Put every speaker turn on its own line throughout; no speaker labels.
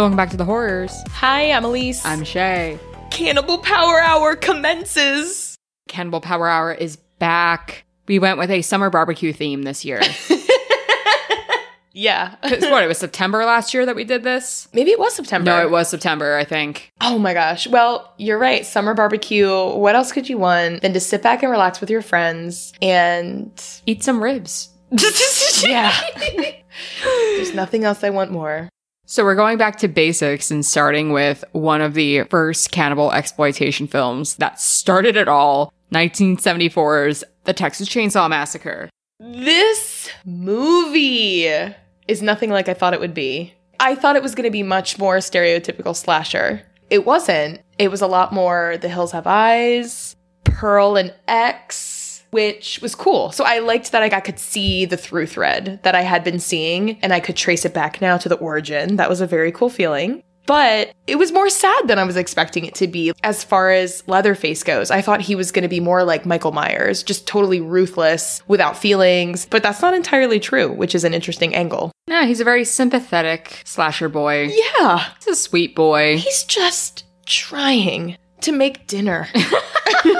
Welcome back to the Whorrors.
Hi, I'm Elise.
I'm Shay.
Cannibal Power Hour commences.
Cannibal Power Hour is back. We went with a summer barbecue theme this year.
Yeah.
'Cause what? It was September last year that we did this.
Maybe it was September.
No, it was September, I think.
Oh my gosh. Well, you're right. Summer barbecue. What else could you want than to sit back and relax with your friends and.
Eat some ribs.
Yeah. There's nothing else I want more.
So we're going back to basics and starting with one of the first cannibal exploitation films that started it all, 1974's The Texas Chainsaw Massacre.
This movie is nothing like I thought it would be. I thought it was going to be much more stereotypical slasher. It wasn't. It was a lot more The Hills Have Eyes, Pearl and X, which was cool. So I liked that I got- could see the through thread that I had been seeing and I could trace it back now to the origin. That was a very cool feeling. But it was more sad than I was expecting it to be as far as Leatherface goes. I thought he was going to be more like Michael Myers, just totally ruthless, without feelings. But that's not entirely true, which is an interesting angle.
Yeah, he's a very sympathetic slasher boy.
Yeah,
He's a sweet boy.
he's just trying to make dinner.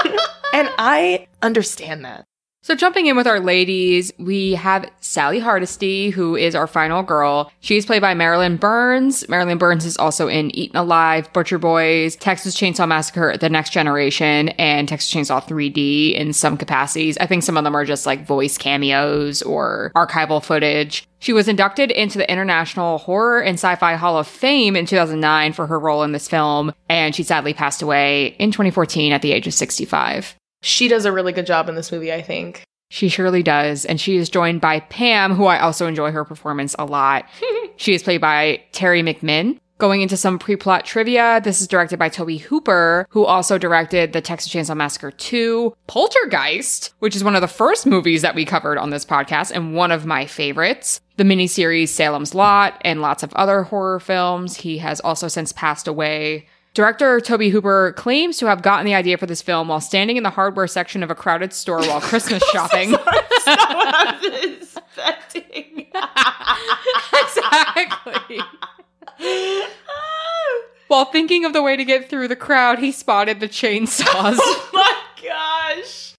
and I understand that.
So jumping in with our ladies, we have Sally Hardesty, who is our final girl. She's played by Marilyn Burns. Marilyn Burns is also in Eaten Alive, Butcher Boys, Texas Chainsaw Massacre, The Next Generation, and Texas Chainsaw 3D in some capacities. I think some of them are just like voice cameos or archival footage. She was inducted into the International Horror and Sci-Fi Hall of Fame in 2009 for her role in this film, and she sadly passed away in 2014 at the age of 65.
She does a really good job in this movie, I think.
She surely does. And she is joined by Pam, who I also enjoy her performance a lot. she is played by Teri McMinn. Going into some pre-plot trivia, this is directed by Tobe Hooper, who also directed the Texas Chainsaw Massacre 2, Poltergeist, which is one of the first movies that we covered on this podcast and one of my favorites. The miniseries Salem's Lot and lots of other horror films. He has also since passed away. Director Tobe Hooper claims to have gotten the idea for this film while standing in the hardware section of a crowded store while Christmas shopping.
expecting.
exactly. While thinking of the way to get through the crowd, he spotted the chainsaws.
oh my gosh.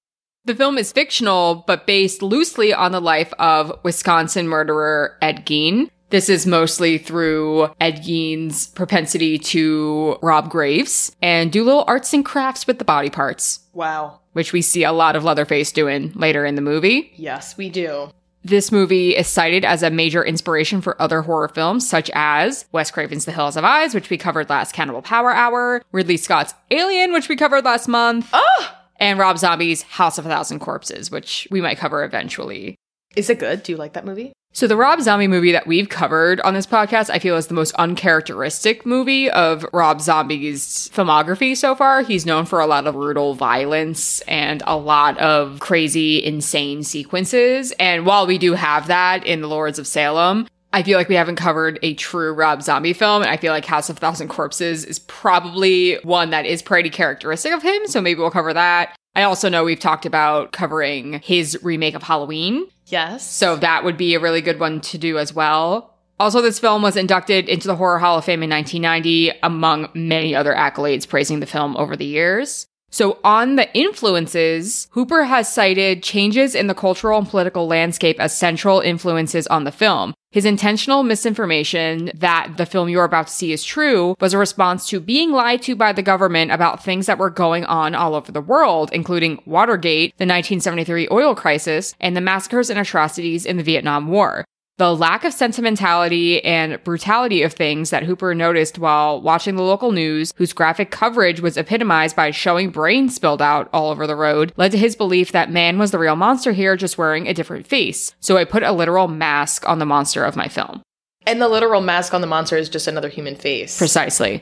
the film is fictional, but based loosely on the life of Wisconsin murderer Ed Gein. This is mostly through Ed Gein's propensity to rob graves and do little arts and crafts with the body parts,
Wow.
which we see a lot of Leatherface doing later in the movie.
Yes, we do.
This movie is cited as a major inspiration for other horror films, such as Wes Craven's The Hills Have Eyes, which we covered last Cannibal Power Hour, Ridley Scott's Alien, which we covered last month,
Oh!
and Rob Zombie's House of a Thousand Corpses, which we might cover eventually.
Is it good? Do you like that movie?
So the Rob Zombie movie that we've covered on this podcast, I feel is the most uncharacteristic movie of Rob Zombie's filmography so far. He's known for a lot of brutal violence and a lot of crazy, insane sequences. And while we do have that in The Lords of Salem, I feel like we haven't covered a true Rob Zombie film, and I feel like House of Thousand Corpses is probably one that is pretty characteristic of him, so maybe we'll cover that. I also know we've talked about covering his remake of Halloween,
Yes.
so that would be a really good one to do as well. Also, this film was inducted into the Horror Hall of Fame in 1990, among many other accolades praising the film over the years. So, on the influences, Hooper has cited changes in the cultural and political landscape as central influences on the film. His intentional misinformation that the film you're about to see is true was a response to being lied to by the government about things that were going on all over the world, including Watergate, the 1973 oil crisis, and the massacres and atrocities in the Vietnam War. The lack of sentimentality and brutality of things that Hooper noticed while watching the local news, whose graphic coverage was epitomized by showing brains spilled out all over the road, led to his belief that man was the real monster here, just wearing a different face. So I put a literal mask on the monster of my film.
and the literal mask on the monster is just another human face.
Precisely.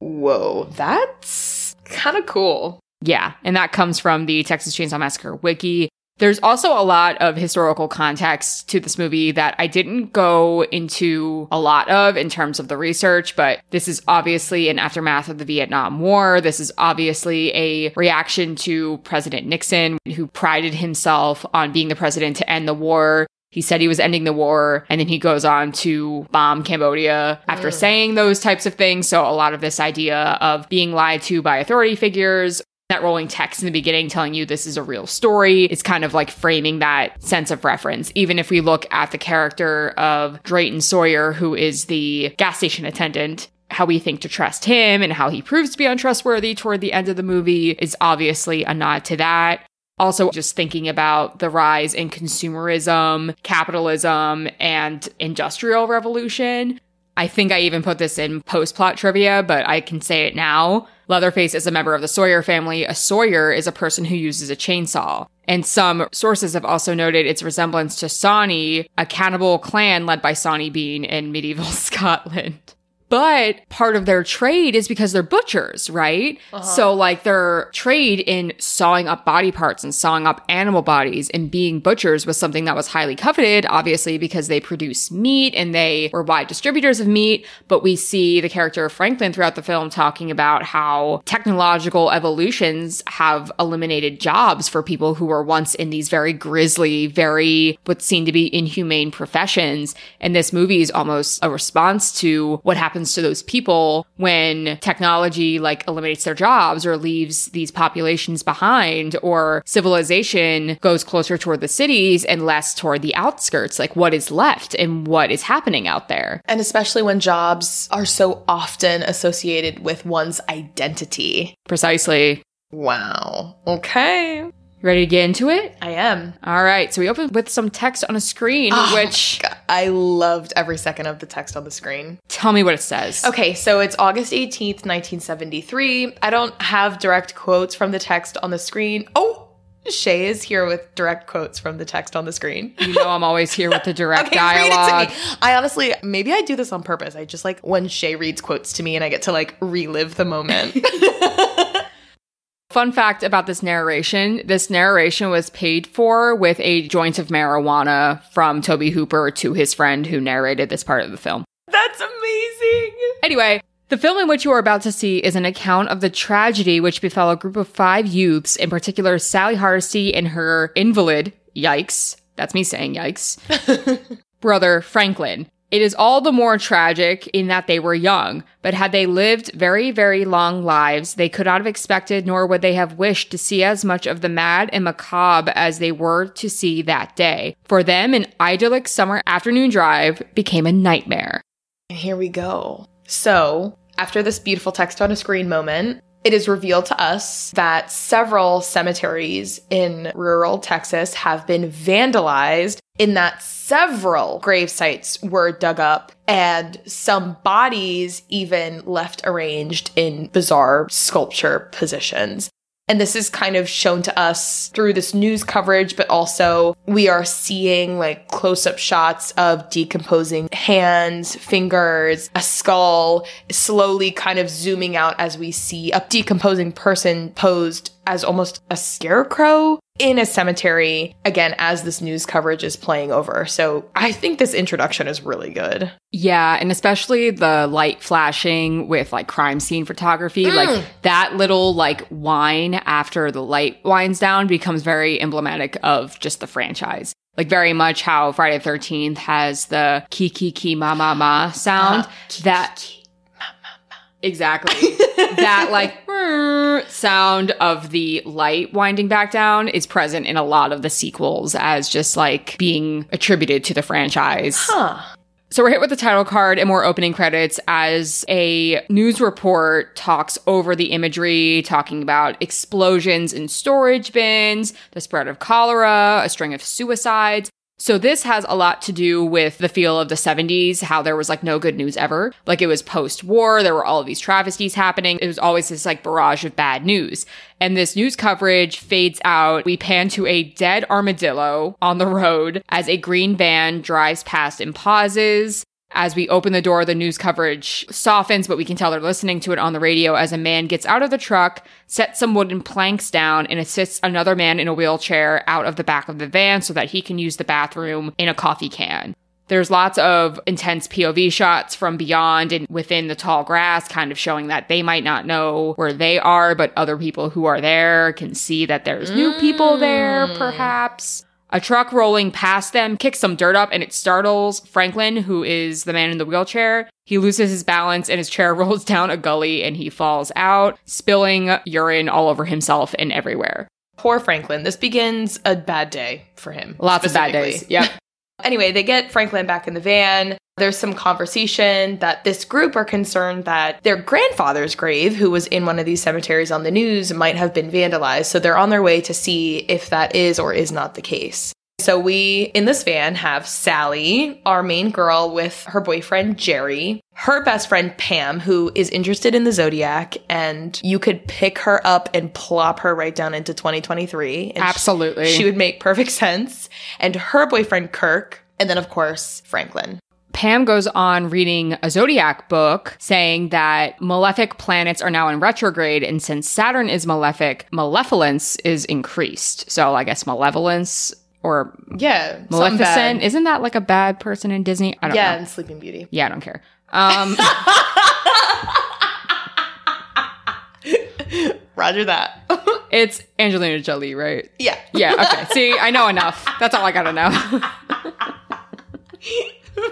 Whoa, that's kind of cool.
Yeah, and that comes from the Texas Chainsaw Massacre wiki. There's also a lot of historical context to this movie that I didn't go into a lot of in terms of the research, but this is obviously an aftermath of the Vietnam War. This is obviously a reaction to President Nixon, who prided himself on being the president to end the war. He said he was ending the war, and then he goes on to bomb Cambodia after saying those types of things. So, a lot of this idea of being lied to by authority figures, that rolling text in the beginning telling you this is a real story is kind of like framing that sense of reference. Even if we look at the character of Drayton Sawyer, who is the gas station attendant, how we think to trust him and how he proves to be untrustworthy toward the end of the movie is obviously a nod to that. Also, just thinking about the rise in consumerism, capitalism, and industrial revolution. I think I even put this in post plot trivia, but I can say it now. Leatherface is a member of the Sawyer family. A Sawyer is a person who uses a chainsaw. And some sources have also noted its resemblance to Sawney, a cannibal clan led by Sawney Bean in medieval Scotland. But part of their trade is because they're butchers, right? Uh-huh. So, like, their trade in sawing up body parts and sawing up animal bodies and being butchers was something that was highly coveted, obviously, because they produce meat and they were wide distributors of meat. But we see the character of Franklin throughout the film talking about how technological evolutions have eliminated jobs for people who were once in these very grisly, very what seem to be inhumane professions. And this movie is almost a response to what happens to those people when technology like eliminates their jobs or leaves these populations behind or civilization goes closer toward the cities and less toward the outskirts. Like what is left and what is happening out there.
And especially when jobs are so often associated with one's identity.
Precisely.
Wow. Okay.
Ready to get into it?
I am.
All right. So we open with some text on a screen, ah, which
God, I loved every second of the text on the screen.
tell me what it says.
Okay, so it's August 18th, 1973. I don't have direct quotes from the text on the screen. Oh, Shay is here with direct quotes from the text on the screen.
You know I'm always here with the direct
Okay,
dialogue.
read it to me. I honestly, maybe I do this on purpose. I just like when Shay reads quotes to me and I get to like relive the moment.
Fun fact about this narration this narration was paid for with a joint of marijuana from Tobe Hooper to his friend who narrated this part of the film.
That's amazing.
Anyway, the film in which you are about to see is an account of the tragedy which befell a group of five youths, in particular Sally Hardesty and her invalid, yikes, that's me saying yikes, brother Franklin. It is all the more tragic in that they were young, but had they lived very, very long lives, they could not have expected nor would they have wished to see as much of the mad and macabre as they were to see that day. For them, an idyllic summer afternoon drive became a nightmare.
And here we go. So, after this beautiful text on a screen moment, it is revealed to us that several cemeteries in rural Texas have been vandalized, in that several grave sites were dug up and some bodies even left arranged in bizarre sculpture positions. And this is kind of shown to us through this news coverage, but also we are seeing like close up shots of decomposing hands, fingers, a skull, slowly kind of zooming out as we see a decomposing person posed as almost a scarecrow in a cemetery, again, as this news coverage is playing over. So I think this introduction is really good.
Yeah, and especially the light flashing with like crime scene photography, mm. like that little like whine after the light winds down becomes very emblematic of just the franchise. Like very much how Friday the 13th has the ki ki ki ma ma ma sound. that Exactly. that like sound of the light winding back down is present in a lot of the sequels as just like being attributed to the franchise.
Huh.
So we're hit with the title card and more opening credits as a news report talks over the imagery, talking about explosions in storage bins, the spread of cholera, a string of suicides. So this has a lot to do with the feel of the 70s, how there was like no good news ever. Like it was post-war, there were all of these travesties happening. It was always this like barrage of bad news. And this news coverage fades out. We pan to a dead armadillo on the road as a green van drives past and pauses. As we open the door, the news coverage softens, but we can tell they're listening to it on the radio as a man gets out of the truck, sets some wooden planks down, and assists another man in a wheelchair out of the back of the van so that he can use the bathroom in a coffee can. There's lots of intense POV shots from beyond and within the tall grass, kind of showing that they might not know where they are, but other people who are there can see that there's new people there, mm. perhaps. A truck rolling past them kicks some dirt up and it startles Franklin, who is the man in the wheelchair. He loses his balance and his chair rolls down a gully and he falls out, spilling urine all over himself and everywhere.
Poor Franklin. This begins a bad day for him.
Lots of bad days. Yep.
Anyway, they get Franklin back in the van. There's some conversation that this group are concerned that their grandfather's grave, who was in one of these cemeteries on the news, might have been vandalized. So they're on their way to see if that is or is not the case. So we in this van have Sally, our main girl, with her boyfriend Jerry, her best friend Pam, who is interested in the zodiac, and you could pick her up and plop her right down into 2023. And
Absolutely.
she would make perfect sense. And her boyfriend Kirk, and then of course Franklin.
Pam goes on reading a zodiac book saying that malefic planets are now in retrograde, and since Saturn is malefic, malevolence is increased. So I guess malevolence or
Yeah,
Maleficent isn't that like a bad person in Disney? I don't
Yeah,
know.
Yeah, and Sleeping Beauty.
Yeah, I don't care. Um,
Roger that.
it's Angelina Jolie, right?
yeah.
Yeah. Okay. See, I know enough. That's all I gotta know.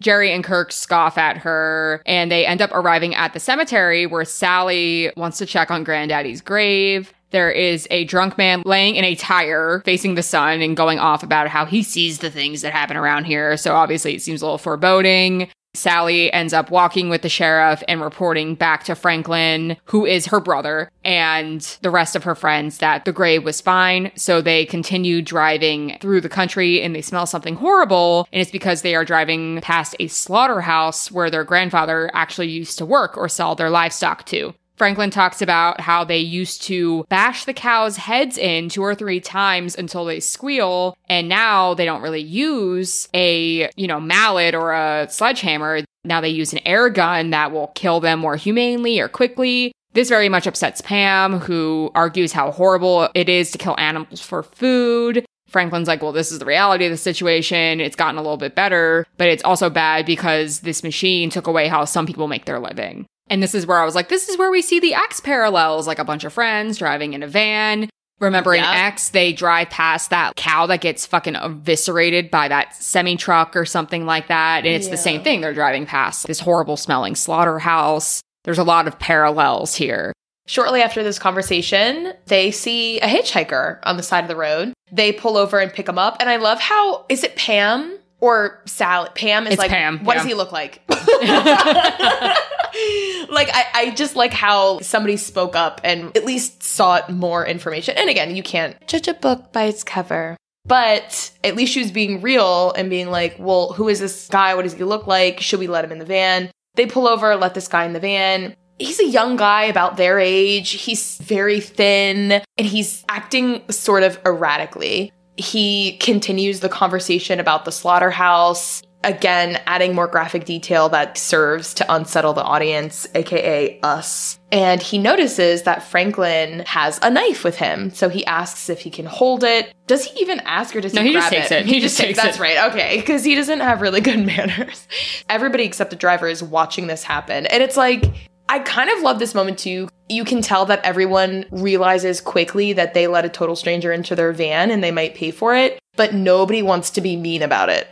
Jerry and Kirk scoff at her, and they end up arriving at the cemetery where Sally wants to check on Granddaddy's grave. There is a drunk man laying in a tire facing the sun and going off about how he sees the things that happen around here. So obviously it seems a little foreboding. Sally ends up walking with the sheriff and reporting back to Franklin, who is her brother, and the rest of her friends that the grave was fine. So they continue driving through the country and they smell something horrible. And it's because they are driving past a slaughterhouse where their grandfather actually used to work or sell their livestock to. Franklin talks about how they used to bash the cows' heads in two or three times until they squeal, and now they don't really use a, you know, mallet or a sledgehammer. Now they use an air gun that will kill them more humanely or quickly. This very much upsets Pam, who argues how horrible it is to kill animals for food. Franklin's like, well, this is the reality of the situation. It's gotten a little bit better, but it's also bad because this machine took away how some people make their living. And this is where I was like, this is where we see the X parallels, like a bunch of friends driving in a van. Remember in X, they drive past that cow that gets fucking eviscerated by that semi truck or something like that. And it's the same thing. They're driving past this horrible smelling slaughterhouse. There's a lot of parallels here.
Shortly after this conversation, they see a hitchhiker on the side of the road. They pull over and pick him up. And I love how is it Pam or Sally? Pam is
It's
like,
Pam,
what
yeah.
does he look like? like I, I just like how somebody spoke up and at least sought more information. And again, you can't judge a book by its cover. But at least she was being real and being like, well, who is this guy? What does he look like? Should we let him in the van? They pull over, let this guy in the van. He's a young guy about their age. He's very thin and he's acting sort of erratically. He continues the conversation about the slaughterhouse, again, adding more graphic detail that serves to unsettle the audience, aka us. And he notices that Franklin has a knife with him. So he asks if he can hold it. Does he even ask or does
No,
he
he just takes it. He just takes
That's
it.
right. Okay. Because he doesn't have really good manners. Everybody except the driver is watching this happen. And it's like, I kind of love this moment too. You can tell that everyone realizes quickly that they let a total stranger into their van and they might pay for it, but nobody wants to be mean about it.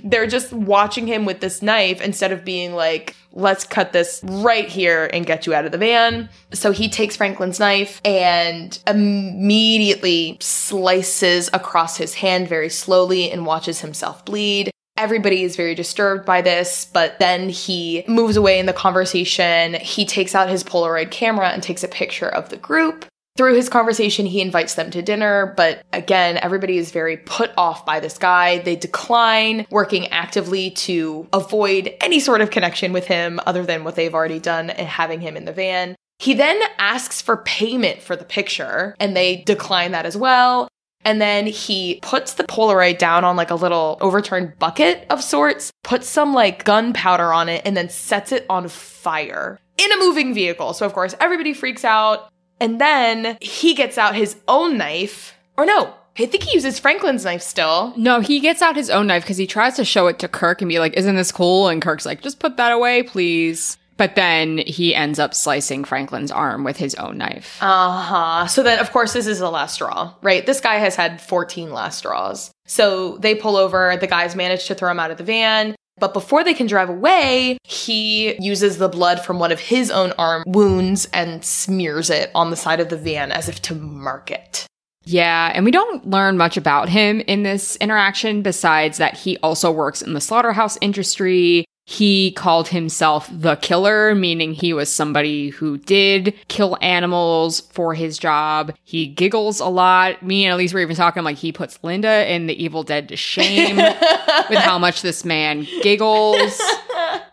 They're just watching him with this knife instead of being like, let's cut this right here and get you out of the van. So he takes Franklin's knife and immediately slices across his hand very slowly and watches himself bleed. Everybody is very disturbed by this, but then he moves away in the conversation. He takes out his Polaroid camera and takes a picture of the group. Through his conversation, he invites them to dinner, but again, everybody is very put off by this guy. They decline working actively to avoid any sort of connection with him other than what they've already done and having him in the van. He then asks for payment for the picture, and they decline that as well. And then he puts the Polaroid down on like a little overturned bucket of sorts, puts some like gunpowder on it, and then sets it on fire in a moving vehicle. So, of course, everybody freaks out. And then he gets out his own knife. Or no, I think he uses Franklin's knife still.
No, he gets out his own knife because he tries to show it to Kirk and be like, Isn't this cool? And Kirk's like, Just put that away, please. But then he ends up slicing Franklin's arm with his own knife.
Uh huh. So then, of course, this is the last straw, right? This guy has had 14 last straws. So they pull over. The guys manage to throw him out of the van. But before they can drive away, he uses the blood from one of his own arm wounds and smears it on the side of the van as if to mark it.
Yeah, and we don't learn much about him in this interaction besides that he also works in the slaughterhouse industry. He called himself the killer, meaning he was somebody who did kill animals for his job. He giggles a lot. Me and Elise were even talking like he puts Linda in the Evil Dead to shame with how much this man giggles.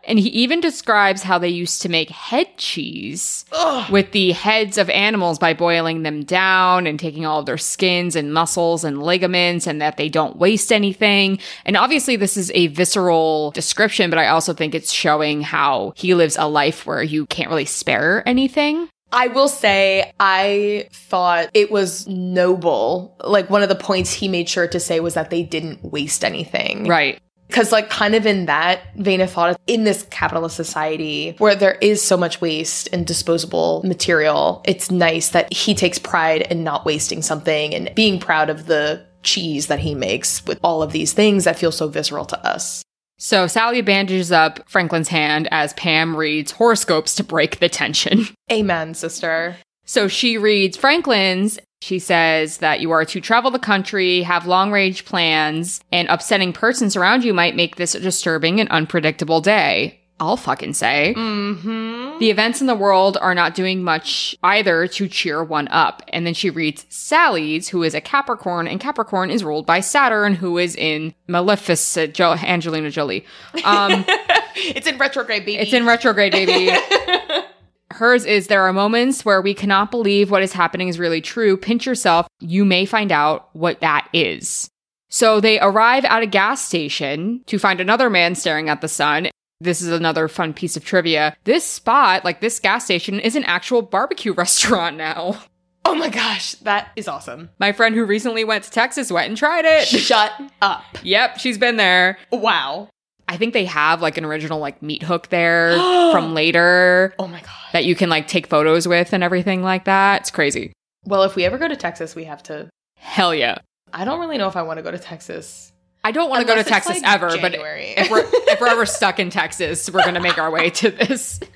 And he even describes how they used to make head cheese
Ugh.
with the heads of animals by boiling them down and taking all of their skins and muscles and ligaments and that they don't waste anything. And obviously, this is a visceral description, but I also think it's showing how he lives a life where you can't really spare anything.
I will say, I thought it was noble. Like, one of the points he made sure to say was that they didn't waste anything.
Right.
Because, like, kind of in that vein of thought, in this capitalist society where there is so much waste and disposable material, it's nice that he takes pride in not wasting something and being proud of the cheese that he makes with all of these things that feel so visceral to us.
So Sally bandages up Franklin's hand as Pam reads horoscopes to break the tension.
Amen, sister.
So she reads Franklin's. She says that you are to travel the country, have long range plans, and upsetting persons around you might make this a disturbing and unpredictable day. I'll fucking say.
Mm-hmm.
The events in the world are not doing much either to cheer one up. And then she reads Sally's, who is a Capricorn, and Capricorn is ruled by Saturn, who is in Maleficent, jo- Angelina Jolie. Um,
it's in retrograde, baby.
it's in retrograde, baby. Hers is there are moments where we cannot believe what is happening is really true. Pinch yourself. You may find out what that is. So they arrive at a gas station to find another man staring at the sun. This is another fun piece of trivia. This spot, like this gas station, is an actual barbecue restaurant now.
Oh my gosh, that is awesome.
My friend who recently went to Texas went and tried it.
Shut up.
yep, she's been there.
Wow.
I think they have like an original like meat hook there from later
Oh my god.
that you can like take photos with and everything like that. It's crazy.
Well, if we ever go to Texas, we have to.
Hell yeah.
I don't really know if I want to go to Texas.
I don't want to go to Texas
like,
ever,
January.
but if we're if we're ever stuck in Texas, we're gonna make our way to this.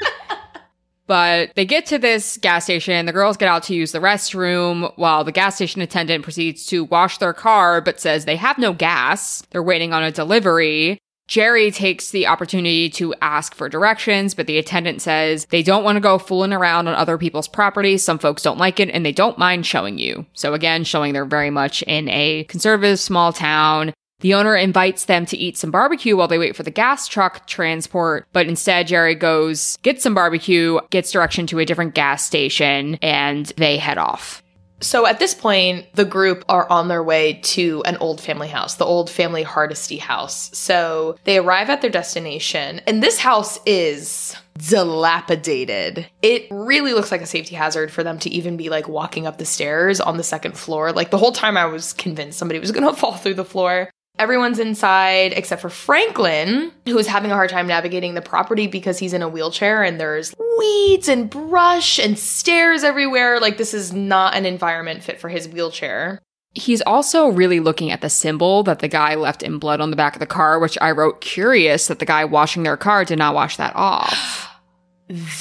But they get to this gas station. The girls get out to use the restroom while the gas station attendant proceeds to wash their car, but says they have no gas. They're waiting on a delivery. Jerry takes the opportunity to ask for directions, but the attendant says they don't want to go fooling around on other people's property. Some folks don't like it and they don't mind showing you. So again, showing they're very much in a conservative small town. The owner invites them to eat some barbecue while they wait for the gas truck transport, but instead Jerry goes, gets some barbecue, gets direction to a different gas station, and they head off.
So at this point, the group are on their way to an old family house, the old family Hardesty house. So they arrive at their destination, and this house is dilapidated. It really looks like a safety hazard for them to even be like walking up the stairs on the second floor. Like the whole time I was convinced somebody was gonna fall through the floor. Everyone's inside except for Franklin, who is having a hard time navigating the property because he's in a wheelchair and there's weeds and brush and stairs everywhere. Like, this is not an environment fit for his wheelchair.
He's also really looking at the symbol that the guy left in blood on the back of the car, which I wrote curious that the guy washing their car did not wash that off.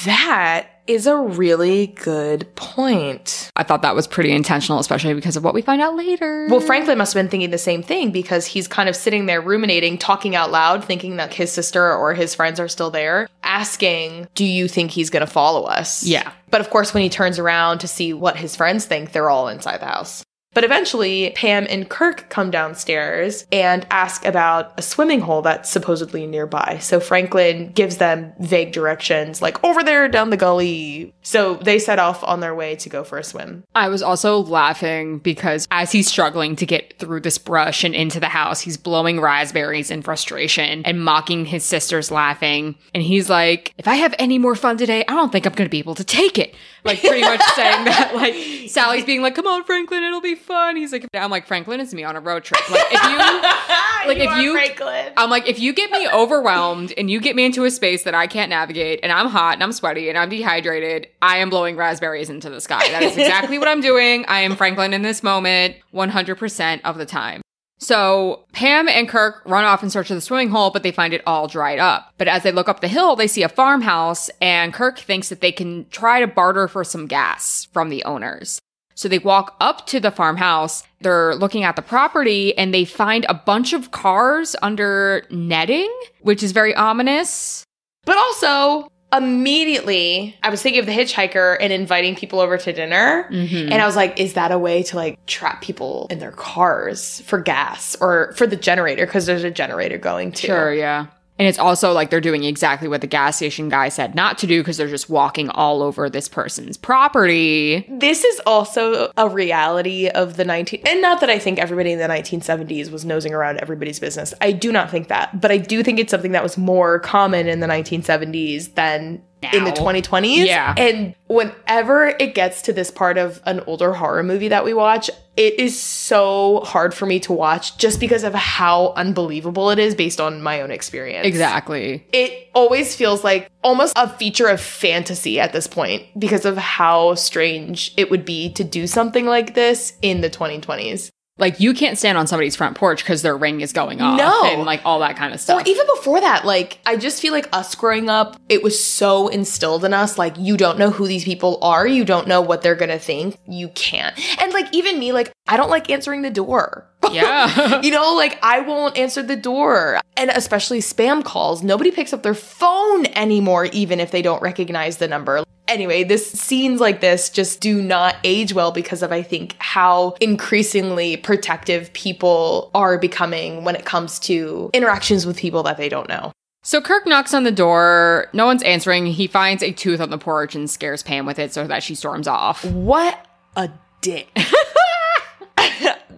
That is a really good point.
I thought that was pretty intentional, especially because of what we find out later.
Well, Franklin must have been thinking the same thing because he's kind of sitting there ruminating, talking out loud, thinking that his sister or his friends are still there, asking, Do you think he's going to follow us?
Yeah.
But of course, when he turns around to see what his friends think, they're all inside the house. But eventually, Pam and Kirk come downstairs and ask about a swimming hole that's supposedly nearby. So Franklin gives them vague directions, like over there down the gully. So they set off on their way to go for a swim.
I was also laughing because as he's struggling to get through this brush and into the house, he's blowing raspberries in frustration and mocking his sisters laughing. And he's like, if I have any more fun today, I don't think I'm going to be able to take it. Like, pretty much saying that, like, Sally's being like, come on, Franklin, it'll be fun. He's like, I'm like, Franklin is me on a road trip. Like, if you, like, if you-
Franklin.
I'm like, if you get me overwhelmed and you get me into a space that I can't navigate and I'm hot and I'm sweaty and I'm dehydrated, I am blowing raspberries into the sky. That is exactly what I'm doing. I am Franklin in this moment 100% of the time. So Pam and Kirk run off in search of the swimming hole, but they find it all dried up. But as they look up the hill, they see a farmhouse and Kirk thinks that they can try to barter for some gas from the owners. So they walk up to the farmhouse. They're looking at the property and they find a bunch of cars under netting, which is very ominous.
But also, immediately, I was thinking of the hitchhiker and inviting people over to dinner.
Mm-hmm.
And I was like, is that a way to like trap people in their cars for gas or for the generator? Because there's a generator going too.
Sure, yeah. And it's also like they're doing exactly what the gas station guy said not to do because they're just walking all over this person's property.
This is also a reality of the 19 and not that I think everybody in the 1970s was nosing around everybody's business. I do not think that, but I do think it's something that was more common in the 1970s than in the 2020s.
Yeah.
And whenever it gets to this part of an older horror movie that we watch, it is so hard for me to watch just because of how unbelievable it is based on my own experience.
Exactly.
It always feels like almost a feature of fantasy at this point because of how strange it would be to do something like this in the 2020s.
Like you can't stand on somebody's front porch because their ring is going off
No.
and like all that kind of stuff.
Or even before that, like, I just feel like us growing up, it was so instilled in us. Like, you don't know who these people are. You don't know what they're gonna think. You can't. And, like, even me, like, I don't like answering the door.
Yeah.
You know, like I won't answer the door. And especially spam calls. Nobody picks up their phone anymore, even if they don't recognize the number. Anyway, this scenes like this just do not age well because of I think how increasingly protective people are becoming when it comes to interactions with people that they don't know.
so Kirk knocks on the door. No one's answering. He finds a tooth on the porch and scares Pam with it so that she storms off.
What a dick.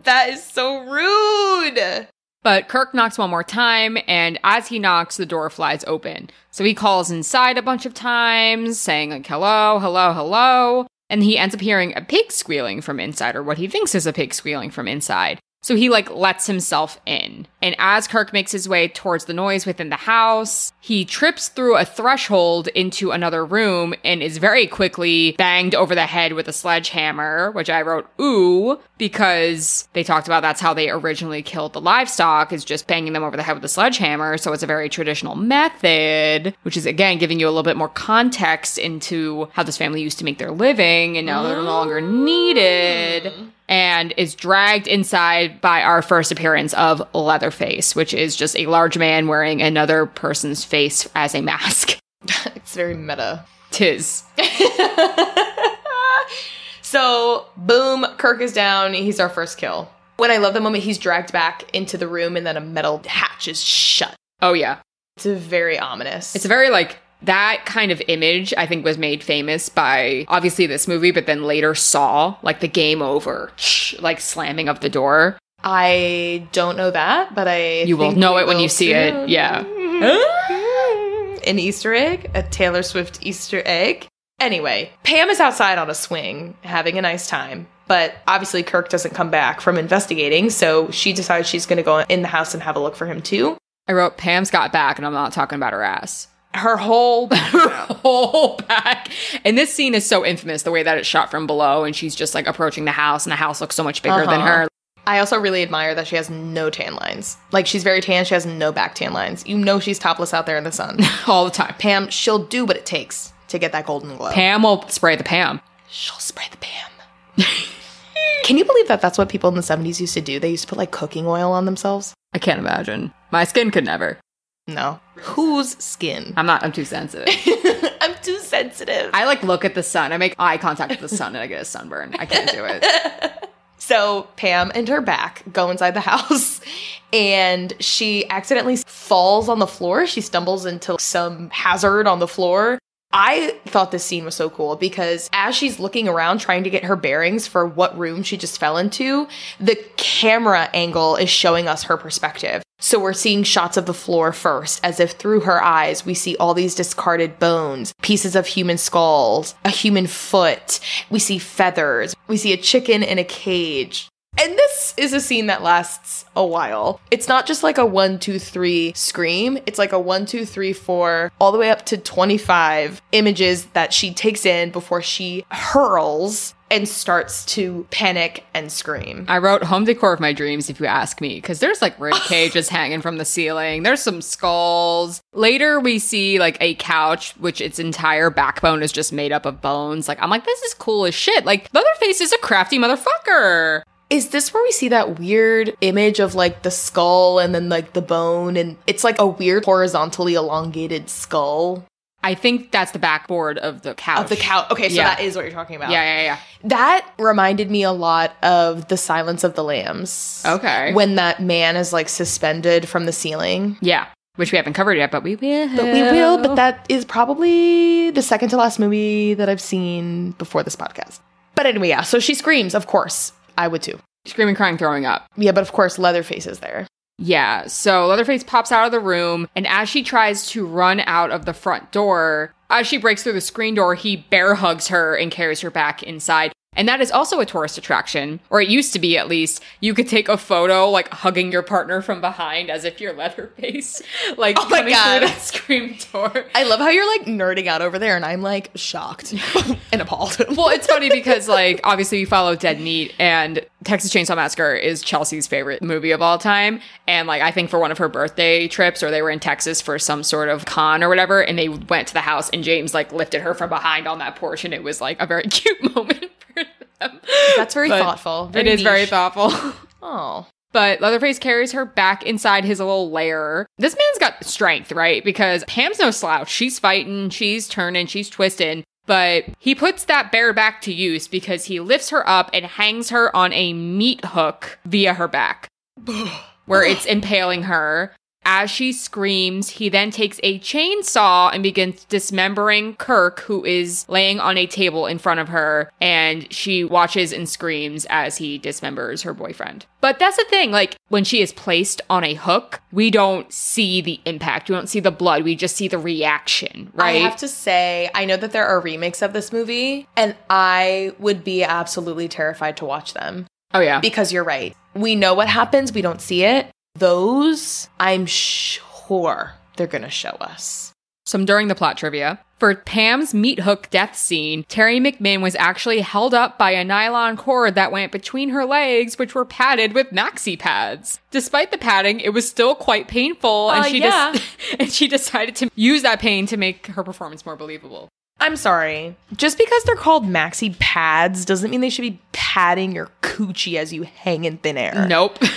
that is so rude.
But Kirk knocks one more time, and as he knocks, the door flies open. So he calls inside a bunch of times, saying, like, hello, hello, hello. And he ends up hearing a pig squealing from inside, or what he thinks is a pig squealing from inside. So he, like, lets himself in. And as Kirk makes his way towards the noise within the house, he trips through a threshold into another room and is very quickly banged over the head with a sledgehammer, which I wrote, ooh, because they talked about that's how they originally killed the livestock, is just banging them over the head with a sledgehammer. So it's a very traditional method, which is again giving you a little bit more context into how this family used to make their living and now they're no longer oh. needed. And is dragged inside by our first appearance of Leatherface, which is just a large man wearing another person's face as a mask.
it's very meta.
Tis.
so, boom, Kirk is down. He's our first kill. When I love the moment he's dragged back into the room and then a metal hatch is shut.
Oh, yeah.
It's very ominous.
It's a very like that kind of image I think was made famous by obviously this movie, but then later Saw, like the game over, like slamming of the door.
I don't know that, but I
You will know it when you see it, yeah.
An Easter egg, a Taylor Swift Easter egg. Anyway, Pam is outside on a swing having a nice time. But obviously, Kirk doesn't come back from investigating, so she decides she's going to go in the house and have a look for him too.
I wrote Pam's got back, and I'm not talking about her ass.
Her whole
Her whole back. And this scene is so infamous, the way that it's shot from below, and she's just like approaching the house, and the house looks so much bigger than
Uh-huh.
her.
I also really admire that she has no tan lines. Like she's very tan, she has no back tan lines. You know she's topless out there in the sun.
All the time.
Pam, she'll do what it takes to get that golden glow.
Pam will spray the Pam.
She'll spray the Pam. Can you believe that that's what people in the 70s used to do? They used to put like cooking oil on themselves?
I can't imagine. My skin could never.
No. Whose skin?
I'm not, I'm too sensitive.
I'm too sensitive.
I like look at the sun. I make eye contact with the sun and I get a sunburn. I can't do it.
So Pam and her back go inside the house and she accidentally falls on the floor. She stumbles into some hazard on the floor. I thought this scene was so cool because as she's looking around trying to get her bearings for what room she just fell into, the camera angle is showing us her perspective. So we're seeing shots of the floor first, as if through her eyes we see all these discarded bones, pieces of human skulls, a human foot. We see feathers. We see a chicken in a cage. And this is a scene that lasts a while. It's not just like a one, two, three scream. It's like a one, two, three, four, all the way up to 25 images that she takes in before she hurls and starts to panic and scream.
I wrote home decor of my dreams, if you ask me, because there's like rib cages hanging from the ceiling. There's some skulls. Later, we see like a couch, which its entire backbone is just made up of bones. Like, I'm like, this is cool as shit. Like, Leatherface is a crafty motherfucker.
Is this where we see that weird image of like the skull and then like the bone? And it's like a weird horizontally elongated skull
I think that's the backboard of the couch.
of the couch. Okay, so
Yeah.
that is what you're talking about.
Yeah, yeah, yeah.
That reminded me a lot of The Silence of the Lambs.
Okay.
When that man is like suspended from the ceiling.
Yeah. Which we haven't covered yet, but we will.
But we will, but that is probably the second to last movie that I've seen before this podcast. But anyway, yeah, so she screams, of course. I would too.
Screaming, crying, throwing up.
Yeah, but of course Leatherface is there.
Yeah, so Leatherface pops out of the room, and as she tries to run out of the front door, as she breaks through the screen door, he bear hugs her and carries her back inside. And that is also a tourist attraction, or it used to be at least. You could take a photo like hugging your partner from behind as if you're Leatherface, like
Oh my
coming
God.
through scream door.
I love how you're like nerding out over there and I'm like shocked and appalled.
Well, it's funny because like obviously you follow Dead Meat and Texas Chainsaw Massacre is Chelsea's favorite movie of all time. And like I think for one of her birthday trips or they were in Texas for some sort of con or whatever and they went to the house and James like lifted her from behind on that porch and it was like a very cute moment them.
That's very
But
thoughtful.
it is very
niche.
thoughtful.
Oh.
But Leatherface carries her back inside his little lair. This man's got strength, right? Because Pam's no slouch. She's fighting, she's turning, she's twisting. But he puts that bear back to use because he lifts her up and hangs her on a meat hook via her back, where it's impaling her. As she screams, he then takes a chainsaw and begins dismembering Kirk, who is laying on a table in front of her, and she watches and screams as he dismembers her boyfriend. But that's the thing, like, when she is placed on a hook, we don't see the impact. We don't see the blood. We just see the reaction, right?
I have to say, I know that there are remakes of this movie, and I would be absolutely terrified to watch them.
oh, yeah.
Because you're right. We know what happens, we don't see it. Those, I'm sure they're gonna show us.
Some during the plot trivia. For Pam's meat hook death scene, Teri McMinn was actually held up by a nylon cord that went between her legs, which were padded with maxi pads. Despite the padding, it was still quite painful, and
Uh,
she
yeah.
des- and she decided to use that pain to make her performance more believable.
I'm sorry. Just because they're called maxi pads doesn't mean they should be padding your coochie as you hang in thin air.
Nope.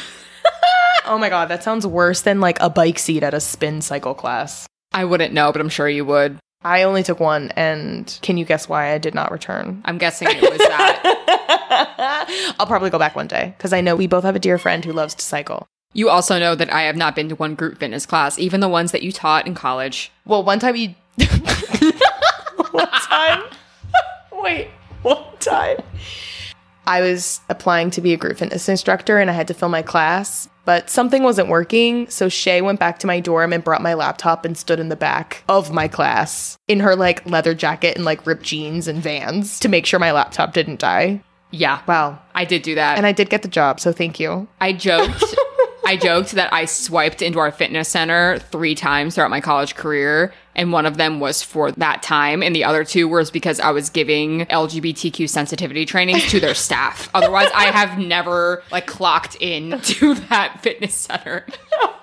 Oh my god, that sounds worse than like a bike seat at a spin cycle class.
I wouldn't know, but I'm sure you would.
I only took one, and can you guess why I did not return?
I'm guessing it was that.
I'll probably go back one day because I know we both have a dear friend who loves to cycle.
You also know that I have not been to one group fitness class, even the ones that you taught in college.
Well, one time you. one time. Wait, one time. I was applying to be a group fitness instructor and I had to fill my class, but something wasn't working. So Shay went back to my dorm and brought my laptop and stood in the back of my class in her like leather jacket and like ripped jeans and vans to make sure my laptop didn't die.
Yeah,
Wow.
I did do that.
And I did get the job, so thank you.
I joked. I joked that I swiped into our fitness center three times throughout my college career, and one of them was for that time, and the other two was because I was giving LGBTQ sensitivity trainings to their staff. Otherwise, I have never like clocked in to that fitness center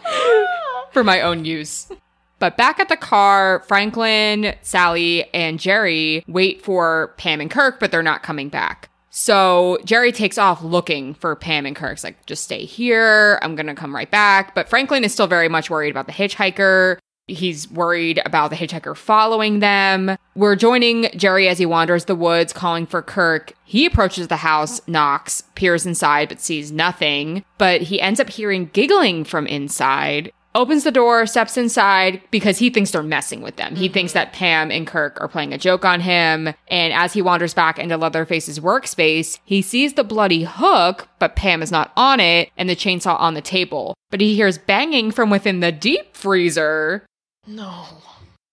for my own use. But back at the car, Franklin, Sally, and Jerry wait for Pam and Kirk, but they're not coming back. So Jerry takes off looking for Pam and Kirk's like, just stay here. I'm going to come right back. But Franklin is still very much worried about the hitchhiker. He's worried about the hitchhiker following them. We're joining Jerry as he wanders the woods calling for Kirk. He approaches the house, knocks, peers inside, but sees nothing. But he ends up hearing giggling from inside. opens the door, steps inside because he thinks they're messing with them. He mm-hmm. thinks that Pam and Kirk are playing a joke on him. And as he wanders back into Leatherface's workspace, he sees the bloody hook, but Pam is not on it and the chainsaw on the table. But he hears banging from within the deep freezer.
No.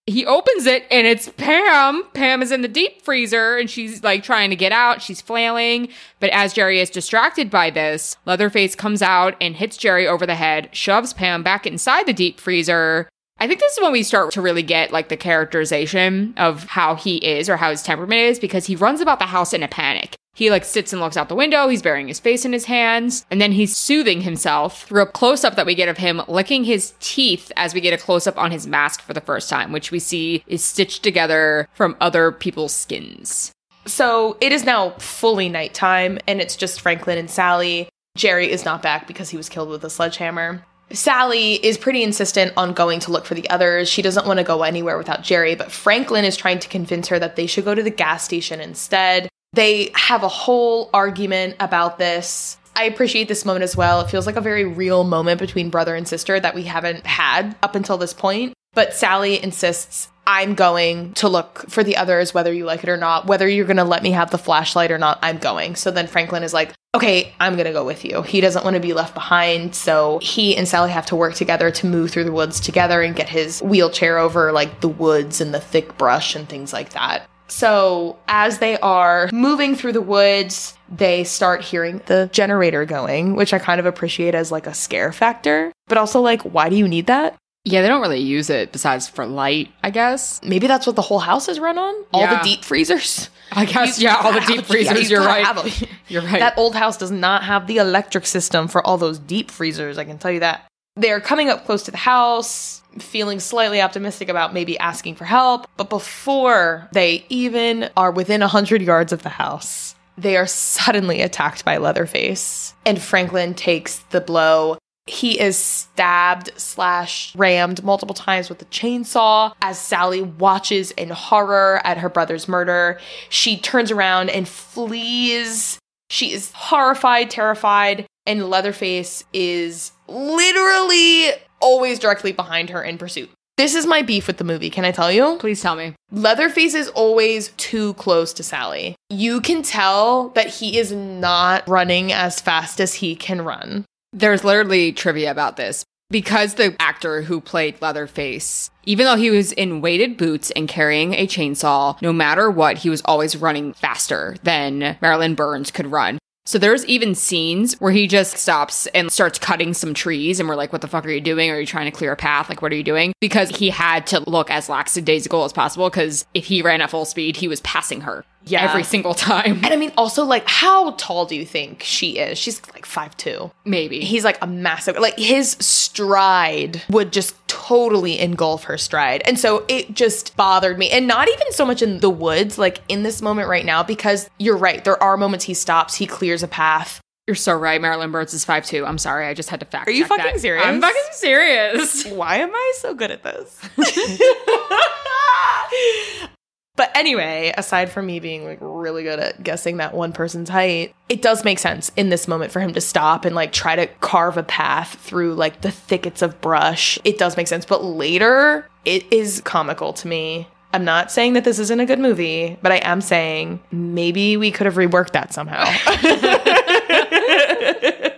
He opens it and it's Pam. Pam is in the deep freezer and she's like trying to get out. She's flailing. But as Jerry is distracted by this, Leatherface comes out and hits Jerry over the head, shoves Pam back inside the deep freezer. I think this is when we start to really get like the characterization of how he is or how his temperament is because he runs about the house in a panic. He like sits and looks out the window. He's burying his face in his hands. And then he's soothing himself through a close up that we get of him licking his teeth as we get a close up on his mask for the first time, which we see is stitched together from other people's skins.
So it is now fully nighttime, and it's just Franklin and Sally. Jerry is not back because he was killed with a sledgehammer. Sally is pretty insistent on going to look for the others. She doesn't want to go anywhere without Jerry, but Franklin is trying to convince her that they should go to the gas station instead. They have a whole argument about this. I appreciate this moment as well. It feels like a very real moment between brother and sister that we haven't had up until this point. But Sally insists, I'm going to look for the others, whether you like it or not, whether you're going to let me have the flashlight or not, I'm going. So then Franklin is like, okay, I'm going to go with you. He doesn't want to be left behind. So he and Sally have to work together to move through the woods together and get his wheelchair over like the woods and the thick brush and things like that. So, as they are moving through the woods, they start hearing the generator going, which I kind of appreciate as like a scare factor. But also, like, why do you need that?
Yeah, they don't really use it besides for light, I guess.
Maybe that's what the whole house is run on? All
Yeah.
the deep freezers?
I guess,
You
yeah, all the deep
have- yeah,
freezers,
you
you're right. You're right.
That old house does not have the electric system for all those deep freezers, I can tell you that. They're coming up close to the house, feeling slightly optimistic about maybe asking for help, but before they even are within 100 yards of the house, they are suddenly attacked by Leatherface. And Franklin takes the blow. He is stabbed slash rammed multiple times with a chainsaw as Sally watches in horror at her brother's murder. She turns around and flees she is horrified, terrified, and Leatherface is literally always directly behind her in pursuit. This is my beef with the movie, can I tell you?
Please tell me.
Leatherface is always too close to Sally. You can tell that he is not running as fast as he can run.
There's literally trivia about this. Because the actor who played Leatherface, even though he was in weighted boots and carrying a chainsaw, no matter what, he was always running faster than Marilyn Burns could run. So there's even scenes where he just stops and starts cutting some trees, and we're like, what the fuck are you doing? Are you trying to clear a path? Like, what are you doing? Because he had to look as lackadaisical as possible, because if he ran at full speed, he was passing her
Yeah.
every single time.
And I mean, also, like, how tall do you think she is? She's like 5'2.
Maybe.
He's like a massive, like, his stride would just totally engulf her stride. And so it just bothered me. And not even so much in the woods, like in this moment right now, because you're right. There are moments he stops, he clears a path.
You're so right. Marilyn Burns is 5'2. I'm sorry. I just had to fact
Are you fucking
that.
serious?
I'm fucking serious.
Why am I so good at this? But anyway, aside from me being like really good at guessing that one person's height, it does make sense in this moment for him to stop and like try to carve a path through like the thickets of brush. It does make sense. But later, it is comical to me. I'm not saying that this isn't a good movie, but I am saying maybe we could have reworked that somehow.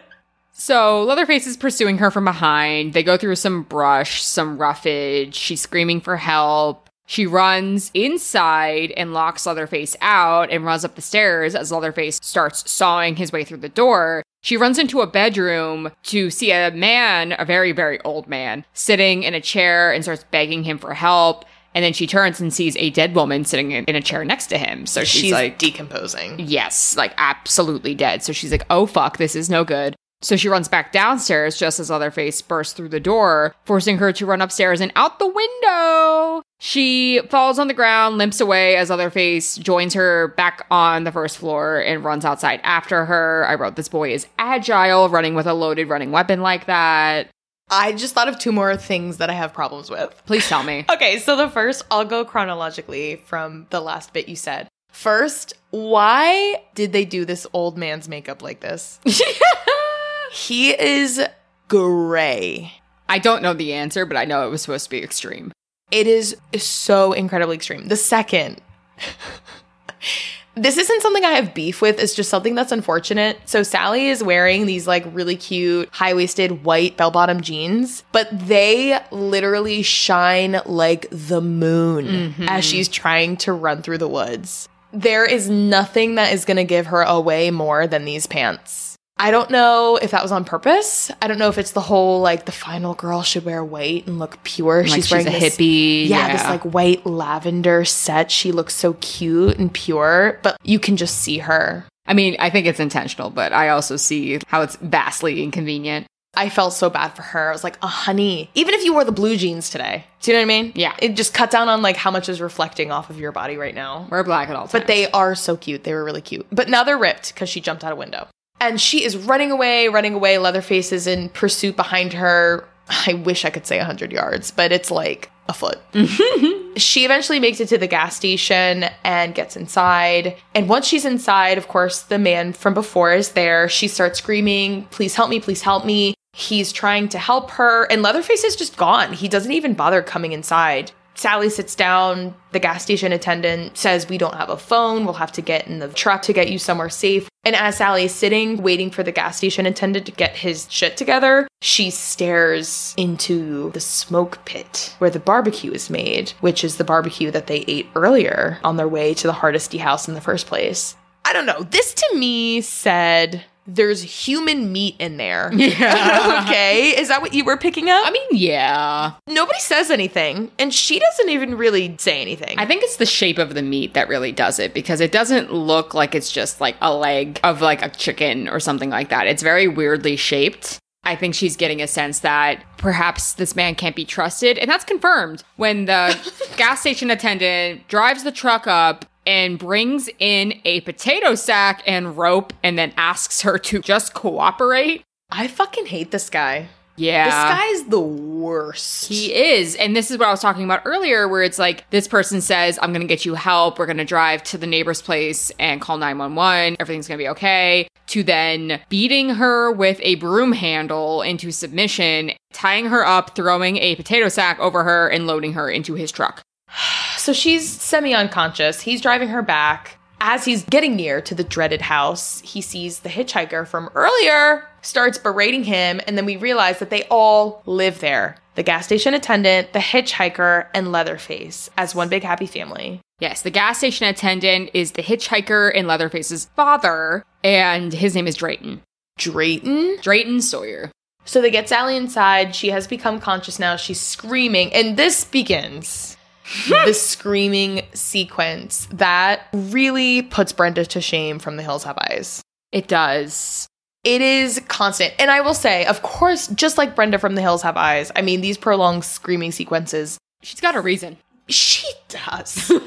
So Leatherface is pursuing her from behind. They go through some brush, some roughage. She's screaming for help. She runs inside and locks Leatherface out and runs up the stairs as Leatherface starts sawing his way through the door. She runs into a bedroom to see a man, a very, very old man, sitting in a chair and starts begging him for help. And then she turns and sees a dead woman sitting in, in a chair next to him. So she's,
She's
like,
decomposing.
Yes, like absolutely dead. So she's like, oh fuck, this is no good. So she runs back downstairs just as Leatherface bursts through the door, forcing her to run upstairs and out the window. She falls on the ground, limps away as Leatherface joins her back on the first floor and runs outside after her. I wrote this boy is agile, running with a loaded running weapon like that.
I just thought of two more things that I have problems with.
Please tell me.
Okay, so the first, I'll go chronologically from the last bit you said. First, why did they do this old man's makeup like this? he is gray.
I don't know the answer, but I know it was supposed to be extreme.
It is so incredibly extreme. The second, this isn't something I have beef with. It's just something that's unfortunate. So Sally is wearing these like really cute high waisted white bell bottom jeans, but they literally shine like the moon
Mm-hmm.
as she's trying to run through the woods. There is nothing that is going to give her away more than these pants. I don't know if that was on purpose. I don't know if it's the whole like the final girl should wear white and look pure.
Like she's,
wearing
a
this-
hippie.
yeah, this like white lavender set. She looks so cute and pure, but you can just see her.
I mean, I think it's intentional, but I also see how it's vastly inconvenient.
I felt so bad for her. I was like, oh, honey, even if you wore the blue jeans today, do you know what I mean?
Yeah.
It just cut down on like how much is reflecting off of your body right now.
We're black at all times.
But they are so cute. They were really cute. But now they're ripped because she jumped out a window. And she is running away, running away. Leatherface is in pursuit behind her. I wish I could say 100 yards, but it's like a foot. she eventually makes it to the gas station and gets inside. And once she's inside, of course, the man from before is there. She starts screaming, Please help me, please help me. He's trying to help her, and Leatherface is just gone. He doesn't even bother coming inside. Sally sits down. The gas station attendant says, We don't have a phone. We'll have to get in the truck to get you somewhere safe. And as Sally is sitting, waiting for the gas station attendant to get his shit together, she stares into the smoke pit where the barbecue is made, which is the barbecue that they ate earlier on their way to the Hardesty house in the first place. I don't know. This to me said there's human meat in there.
Yeah.
okay. Is that what you were picking up?
I mean, yeah.
nobody says anything, and she doesn't even really say anything.
I think it's the shape of the meat that really does it because it doesn't look like it's just like a leg of like a chicken or something like that. It's very weirdly shaped. I think she's getting a sense that perhaps this man can't be trusted. And that's confirmed when the gas station attendant drives the truck up and brings in a potato sack and rope and then asks her to just cooperate.
I fucking hate this guy.
Yeah.
This guy's the worst.
He is. And this is what I was talking about earlier, where it's like this person says, I'm going to get you help. We're going to drive to the neighbor's place and call 911. Everything's going to be okay. To then beating her with a broom handle into submission, tying her up, throwing a potato sack over her, and loading her into his truck.
So she's semi unconscious. He's driving her back. As he's getting near to the dreaded house, he sees the hitchhiker from earlier, starts berating him, and then we realize that they all live there. The gas station attendant, the hitchhiker, and Leatherface as one big happy family.
Yes, the gas station attendant is the hitchhiker and Leatherface's father, and his name is Drayton.
Drayton?
Drayton Sawyer.
So they get Sally inside. She has become conscious now. She's screaming. And this begins the screaming sequence that really puts Brenda to shame from The Hills Have Eyes.
It does.
It is constant. And I will say, of course, just like Brenda from The Hills Have Eyes, I mean, these prolonged screaming sequences,
She's got a reason.
she does. and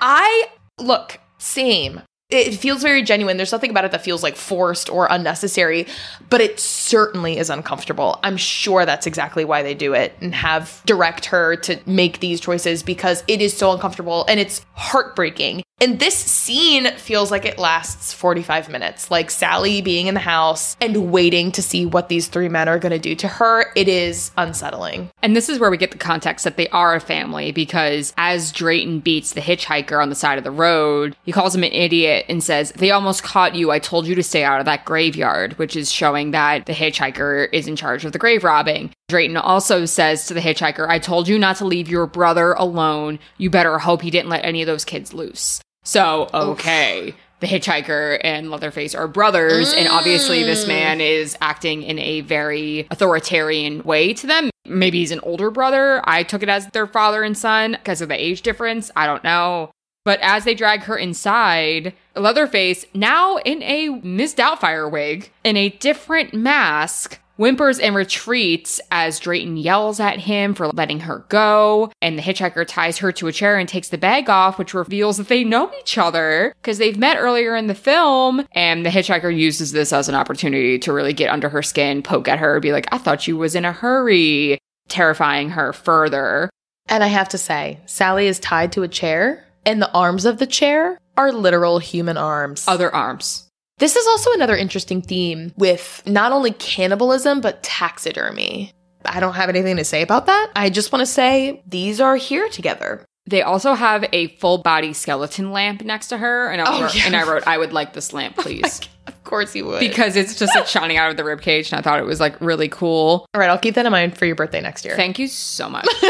I, look, same. It feels very genuine. There's nothing about it that feels like forced or unnecessary, but it certainly is uncomfortable. I'm sure that's exactly why they do it and have direct her to make these choices because it is so uncomfortable and it's heartbreaking. And this scene feels like it lasts 45 minutes, like Sally being in the house and waiting to see what these three men are going to do to her. It is unsettling.
And this is where we get the context that they are a family because as Drayton beats the hitchhiker on the side of the road, he calls him an idiot and says, They almost caught you. I told you to stay out of that graveyard, which is showing that the hitchhiker is in charge of the grave robbing. Drayton also says to the hitchhiker, I told you not to leave your brother alone. You better hope he didn't let any of those kids loose. So, okay. The hitchhiker and Leatherface are brothers, and obviously, this mm. man is acting in a very authoritarian way to them. Maybe he's an older brother. I took it as their father and son because of the age difference. I don't know. But as they drag her inside, Leatherface, now in a Miss Doubtfire wig, in a different mask, whimpers and retreats as Drayton yells at him for letting her go. And the hitchhiker ties her to a chair and takes the bag off, which reveals that they know each other because they've met earlier in the film. And the hitchhiker uses this as an opportunity to really get under her skin, poke at her, be like, I thought you was in a hurry, terrifying her further.
And I have to say, Sally is tied to a chair, and the arms of the chair are literal human arms.
Other arms.
This is also another interesting theme with not only cannibalism, but taxidermy. I don't have anything to say about that. I just want to say these are here together.
They also have a full body skeleton lamp next to her, and I,
Oh,
wrote,
yeah.
and I wrote, "I would like this lamp, oh please,"
Of course you would.
because it's just like shining out of the rib cage, and I thought it was like really cool.
All right, I'll keep that in mind for your birthday next year.
Thank you so much.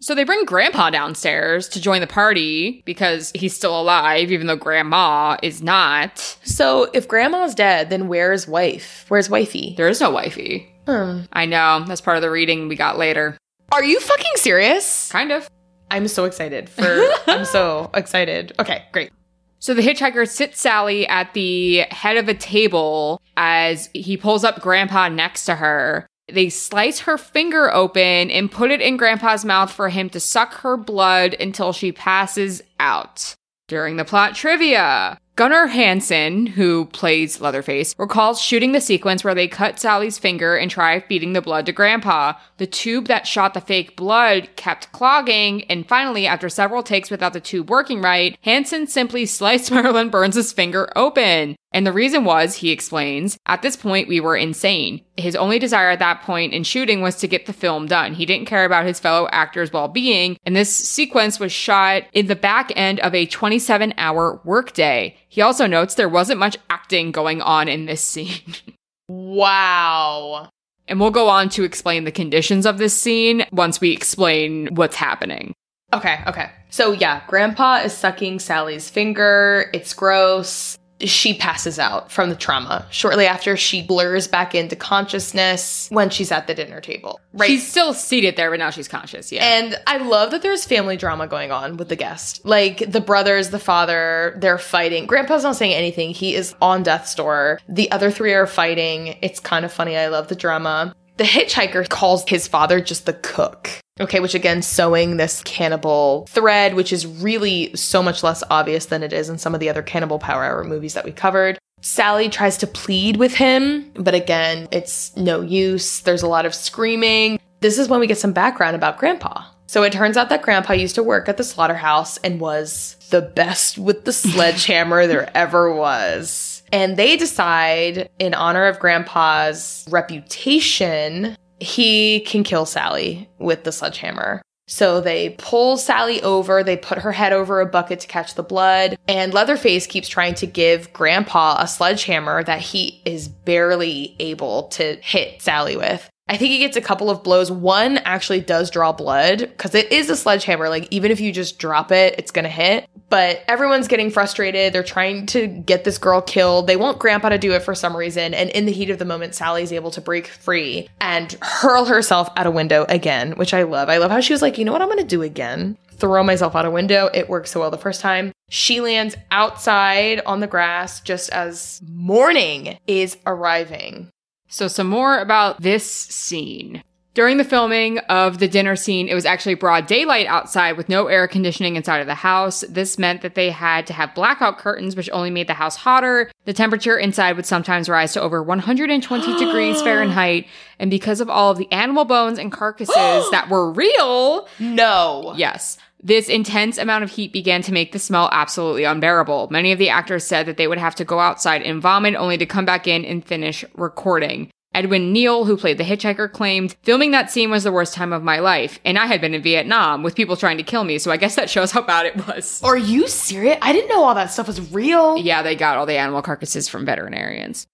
so they bring Grandpa downstairs to join the party because he's still alive, even though Grandma is not.
so if grandma's dead, then where's wife? Where's wifey?
There is no wifey.
Hmm.
I know that's part of the reading we got later.
Are you fucking serious?
Kind of.
I'm so excited for I'm so excited. Okay, great.
So the hitchhiker sits Sally at the head of a table as he pulls up Grandpa next to her. They slice her finger open and put it in Grandpa's mouth for him to suck her blood until she passes out. During the plot trivia, Gunnar Hansen, who plays Leatherface, recalls shooting the sequence where they cut Sally's finger and try feeding the blood to Grandpa. The tube that shot the fake blood kept clogging, and finally, after several takes without the tube working right, Hansen simply sliced Marilyn Burns' finger open. And the reason was, he explains, at this point we were insane. His only desire at that point in shooting was to get the film done. He didn't care about his fellow actors' well-being, and this sequence was shot in the back end of a 27-hour workday. He also notes there wasn't much acting going on in this scene.
Wow.
and we'll go on to explain the conditions of this scene once we explain what's happening.
Okay, okay. So yeah, grandpa is sucking Sally's finger. It's gross. She passes out from the trauma. Shortly after, she blurs back into consciousness when she's at the dinner table. Right.
She's still seated there, but now she's conscious. Yeah.
And I love that there's family drama going on with the guest. Like the brothers, the father, they're fighting. Grandpa's not saying anything. He is on death's door. The other three are fighting. It's kind of funny. I love the drama. The hitchhiker calls his father just the cook. Okay, which again, sewing this cannibal thread, which is really so much less obvious than it is in some of the other Cannibal Power Hour movies that we covered. Sally tries to plead with him, but again, it's no use. There's a lot of screaming. This is when we get some background about Grandpa. So it turns out that Grandpa used to work at the slaughterhouse and was the best with the sledgehammer there ever was. And they decide, in honor of Grandpa's reputation, he can kill Sally with the sledgehammer. So they pull Sally over, they put her head over a bucket to catch the blood, and Leatherface keeps trying to give Grandpa a sledgehammer that he is barely able to hit Sally with. I think he gets a couple of blows. One actually does draw blood because it is a sledgehammer. Like, even if you just drop it, it's gonna hit. But everyone's getting frustrated. They're trying to get this girl killed. They want Grandpa to do it for some reason. And in the heat of the moment, Sally's able to break free and hurl herself out a window again, which I love. I love how she was like, you know what I'm gonna do again? Throw myself out a window. It worked so well the first time. She lands outside on the grass just as morning is arriving.
So, some more about this scene. During the filming of the dinner scene, it was actually broad daylight outside with no air conditioning inside of the house. This meant that they had to have blackout curtains, which only made the house hotter. The temperature inside would sometimes rise to over 120 degrees Fahrenheit. And because of all of the animal bones and carcasses that were real,
No.
Yes. This intense amount of heat began to make the smell absolutely unbearable. Many of the actors said that they would have to go outside and vomit only to come back in and finish recording. Edwin Neal, who played the hitchhiker, claimed, Filming that scene was the worst time of my life, and I had been in Vietnam with people trying to kill me, so I guess that shows how bad it was.
Are you serious? I didn't know all that stuff was real.
Yeah, they got all the animal carcasses from veterinarians.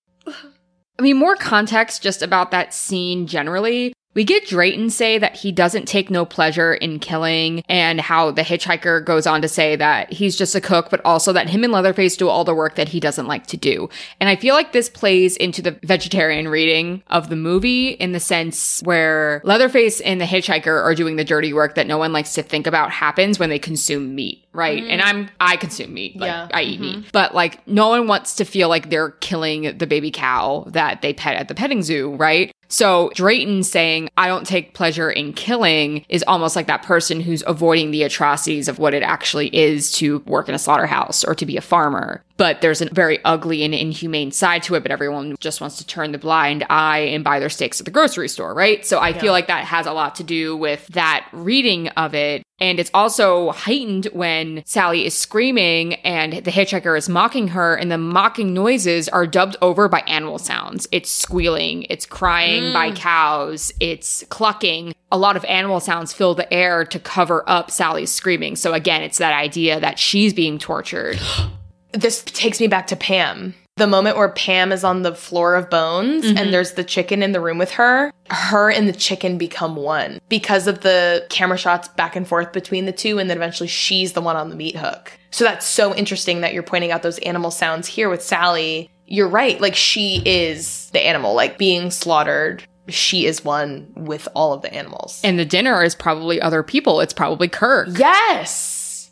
I mean, more context just about that scene generally. We get Drayton say that he doesn't take no pleasure in killing, and how the hitchhiker goes on to say that he's just a cook, but also that him and Leatherface do all the work that he doesn't like to do. And I feel like this plays into the vegetarian reading of the movie in the sense where Leatherface and the hitchhiker are doing the dirty work that no one likes to think about happens when they consume meat, right? Mm-hmm. And I'm, I consume meat. Like,
Yeah.
I eat mm-hmm. meat. But like, no one wants to feel like they're killing the baby cow that they pet at the petting zoo, right? So Drayton saying, I don't take pleasure in killing is almost like that person who's avoiding the atrocities of what it actually is to work in a slaughterhouse or to be a farmer. But there's a very ugly and inhumane side to it, but everyone just wants to turn the blind eye and buy their steaks at the grocery store, right? So I feel like that has a lot to do with that reading of it. And it's also heightened when Sally is screaming and the hitchhiker is mocking her, and the mocking noises are dubbed over by animal sounds. It's squealing, it's crying by mm. cows, it's clucking. A lot of animal sounds fill the air to cover up Sally's screaming. So again, it's that idea that she's being tortured.
This takes me back to Pam. The moment where Pam is on the floor of bones and mm-hmm. there's the chicken in the room with her, her and the chicken become one because of the camera shots back and forth between the two, and then eventually she's the one on the meat hook. So that's so interesting that you're pointing out those animal sounds here with Sally. You're right. Like she is the animal, like being slaughtered. She is one with all of the animals.
And the dinner is probably other people. It's probably Kirk.
Yes.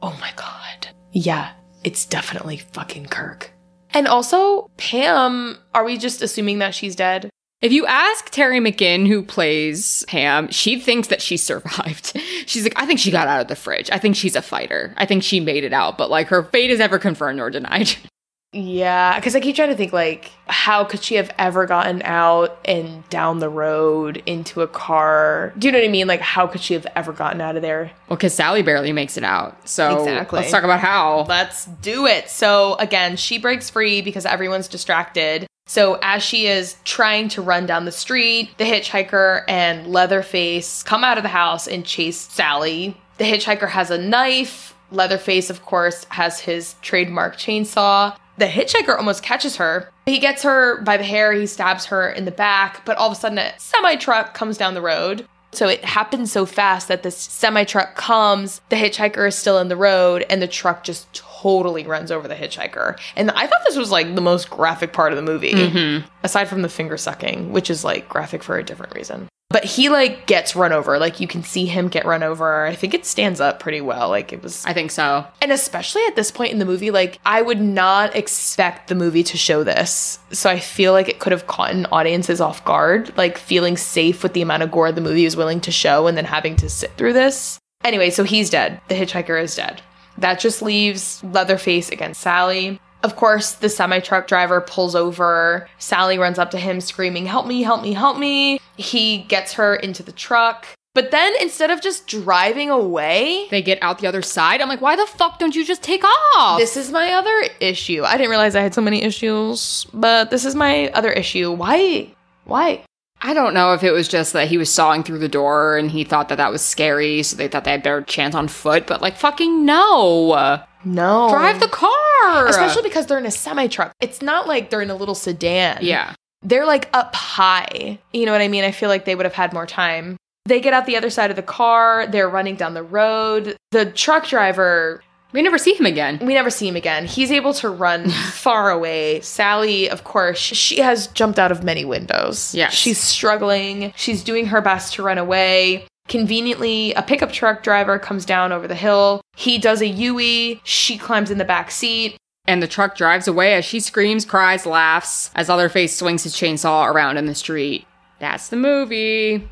Oh my god. Yeah, it's definitely fucking Kirk. And also, Pam, are we just assuming that she's dead?
If you ask Teri McMinn, who plays Pam, she thinks that she survived. She's like, I think she got out of the fridge. I think she's a fighter. I think she made it out, but like her fate is never confirmed or denied.
Yeah, because I keep trying to think, like, how could she have ever gotten out and down the road into a car? Do you know what I mean? Like, how could she have ever gotten out of there?
Well, because Sally barely makes it out. So
Exactly.
let's talk about how.
Let's do it. So again, she breaks free because everyone's distracted. So as she is trying to run down the street, the hitchhiker and Leatherface come out of the house and chase Sally. The hitchhiker has a knife. Leatherface, of course, has his trademark chainsaw. The hitchhiker almost catches her. He gets her by the hair, he stabs her in the back, but all of a sudden a semi truck comes down the road. So it happens so fast that this semi truck comes, the hitchhiker is still in the road, and the truck just totally runs over the hitchhiker. And I thought this was like the most graphic part of the movie, mm-hmm. aside from the finger sucking, which is like graphic for a different reason. But he like gets run over. Like you can see him get run over. I think it stands up pretty well. Like it was
I think so.
and especially at this point in the movie, like I would not expect the movie to show this. So I feel like it could have caught audiences off guard, like feeling safe with the amount of gore the movie is willing to show and then having to sit through this. Anyway, so he's dead. The hitchhiker is dead. That just leaves Leatherface against Sally. Of course, the semi truck driver pulls over. Sally runs up to him screaming, Help me, help me, help me. He gets her into the truck. But then instead of just driving away,
They get out the other side. I'm like, why the fuck don't you just take off?
This is my other issue. I didn't realize I had so many issues, but this is my other issue. Why? Why?
I don't know if it was just that he was sawing through the door and he thought that that was scary, so they thought they had better chance on foot. But like, fucking no,
No.
drive the car.
Especially because they're in a semi truck. It's not like they're in a little sedan.
yeah.
They're like up high. You know what I mean? I feel like they would have had more time. They get out the other side of the car. They're running down the road. The truck driver
We never see him again.
we never see him again. He's able to run far away. Sally, of course, she has jumped out of many windows.
Yes.
She's struggling. She's doing her best to run away. Conveniently, a pickup truck driver comes down over the hill. He does a Yui. She climbs in the back seat.
And the truck drives away as she screams, cries, laughs, as Leatherface swings his chainsaw around in the street. That's the movie.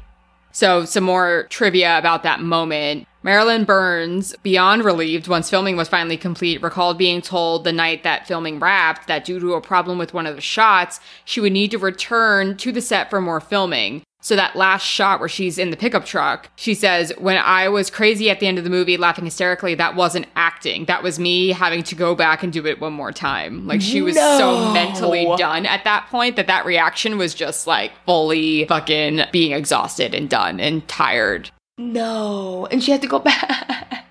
So, some more trivia about that moment. Marilyn Burns, beyond relieved once filming was finally complete, recalled being told the night that filming wrapped that due to a problem with one of the shots, she would need to return to the set for more filming. So that last shot where she's in the pickup truck, she says, When I was crazy at the end of the movie, laughing hysterically, that wasn't acting. That was me having to go back and do it one more time. Like she was so mentally done at that point that that reaction was just like fully fucking being exhausted and done and tired.
No. And she had to go back.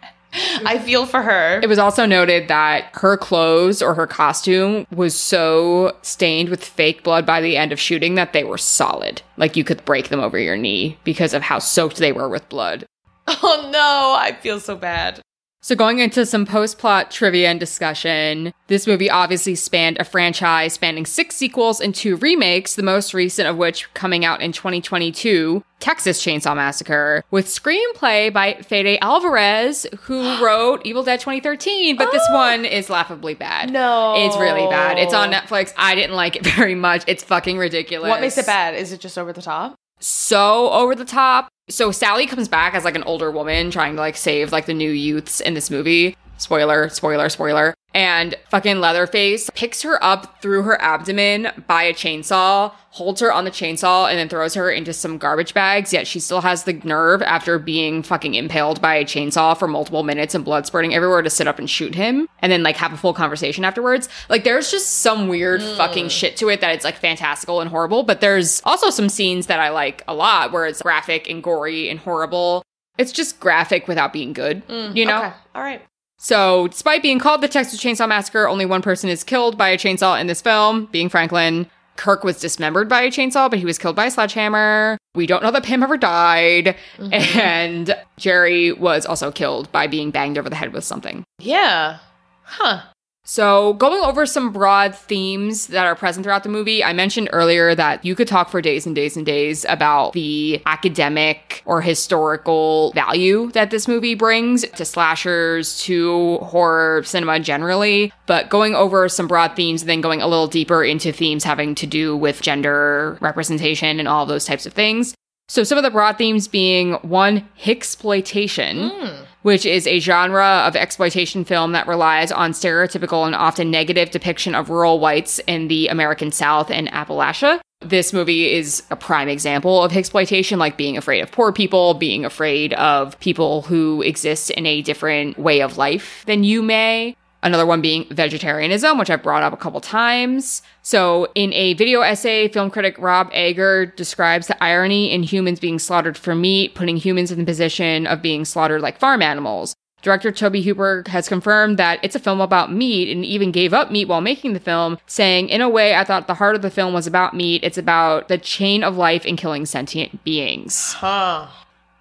I feel for her.
It was also noted that her clothes or her costume was so stained with fake blood by the end of shooting that they were solid. Like you could break them over your knee because of how soaked they were with blood.
Oh no, I feel so bad.
So, going into some post plot trivia and discussion, this movie obviously spanned a franchise spanning six sequels and two remakes, the most recent of which coming out in 2022 Texas Chainsaw Massacre, with screenplay by Fede Alvarez, who wrote Evil Dead 2013, but this oh! one is laughably bad.
No.
It's really bad. It's on Netflix. I didn't like it very much. It's fucking ridiculous.
What makes it bad? Is it just over the top?
So over the top. So Sally comes back as like an older woman trying to like save like the new youths in this movie. Spoiler, spoiler, spoiler. And fucking Leatherface picks her up through her abdomen by a chainsaw, holds her on the chainsaw, and then throws her into some garbage bags. Yet she still has the nerve after being fucking impaled by a chainsaw for multiple minutes and blood spurting everywhere to sit up and shoot him and then like have a full conversation afterwards. Like there's just some weird mm. fucking shit to it that it's like fantastical and horrible. But there's also some scenes that I like a lot where it's graphic and gory and horrible. It's just graphic without being good, mm, you know?
Okay. All right.
So, despite being called the Texas Chainsaw Massacre, only one person is killed by a chainsaw in this film, being Franklin. Kirk was dismembered by a chainsaw, but he was killed by a sledgehammer. We don't know that Pam ever died. Mm-hmm. And Jerry was also killed by being banged over the head with something.
Yeah. Huh.
So, going over some broad themes that are present throughout the movie, I mentioned earlier that you could talk for days and days and days about the academic or historical value that this movie brings to slashers, to horror cinema generally. But going over some broad themes and then going a little deeper into themes having to do with gender representation and all those types of things. So, some of the broad themes being one, Hicksploitation hmm. which is a genre of exploitation film that relies on stereotypical and often negative depiction of rural whites in the American South and Appalachia. This movie is a prime example of exploitation, like being afraid of poor people, being afraid of people who exist in a different way of life than you may. Another one being vegetarianism, which I've brought up a couple times. So, in a video essay, film critic Rob Ager describes the irony in humans being slaughtered for meat, putting humans in the position of being slaughtered like farm animals. Director Tobe Hooper has confirmed that it's a film about meat and even gave up meat while making the film, saying, In a way, I thought the heart of the film was about meat. It's about the chain of life and killing sentient beings.
Huh.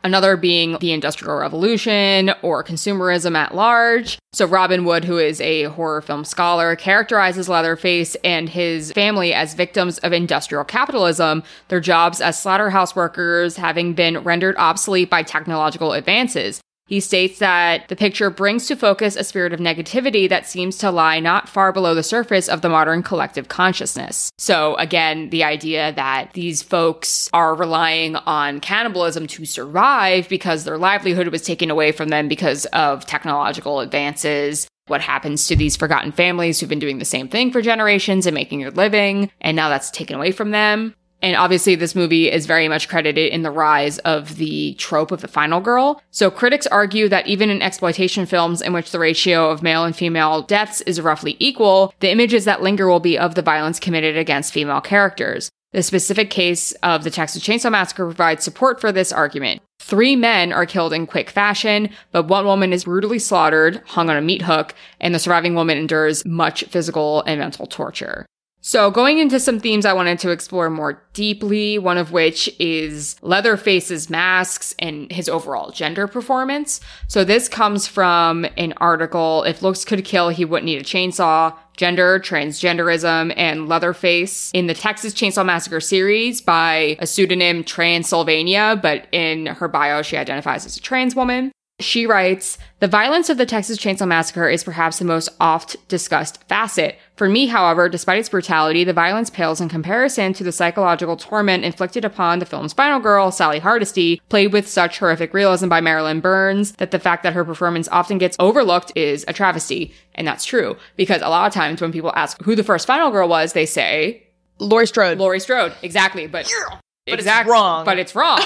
Another being the Industrial Revolution or consumerism at large. So, Robin Wood, who is a horror film scholar, characterizes Leatherface and his family as victims of industrial capitalism, their jobs as slaughterhouse workers having been rendered obsolete by technological advances. He states that the picture brings to focus a spirit of negativity that seems to lie not far below the surface of the modern collective consciousness. So, again, the idea that these folks are relying on cannibalism to survive because their livelihood was taken away from them because of technological advances. What happens to these forgotten families who've been doing the same thing for generations and making a living, and now that's taken away from them? And obviously, this movie is very much credited in the rise of the trope of the final girl. So critics argue that even in exploitation films in which the ratio of male and female deaths is roughly equal, the images that linger will be of the violence committed against female characters. The specific case of the Texas Chainsaw Massacre provides support for this argument. Three men are killed in quick fashion, but one woman is brutally slaughtered, hung on a meat hook, and the surviving woman endures much physical and mental torture. So, going into some themes I wanted to explore more deeply, one of which is Leatherface's masks and his overall gender performance. So, this comes from an article If Looks Could Kill, He Wouldn't Need a Chainsaw Gender, Transgenderism, and Leatherface in the Texas Chainsaw Massacre series by a pseudonym Transylvania, but in her bio, she identifies as a trans woman. She writes, The violence of the Texas Chainsaw Massacre is perhaps the most oft discussed facet. For me, however, despite its brutality, the violence pales in comparison to the psychological torment inflicted upon the film's final girl, Sally Hardesty, played with such horrific realism by Marilyn Burns that the fact that her performance often gets overlooked is a travesty. And that's true, because a lot of times when people ask who the first final girl was, they say,
Laurie Strode.
Laurie Strode. Exactly, but
But it's wrong.
But it's wrong.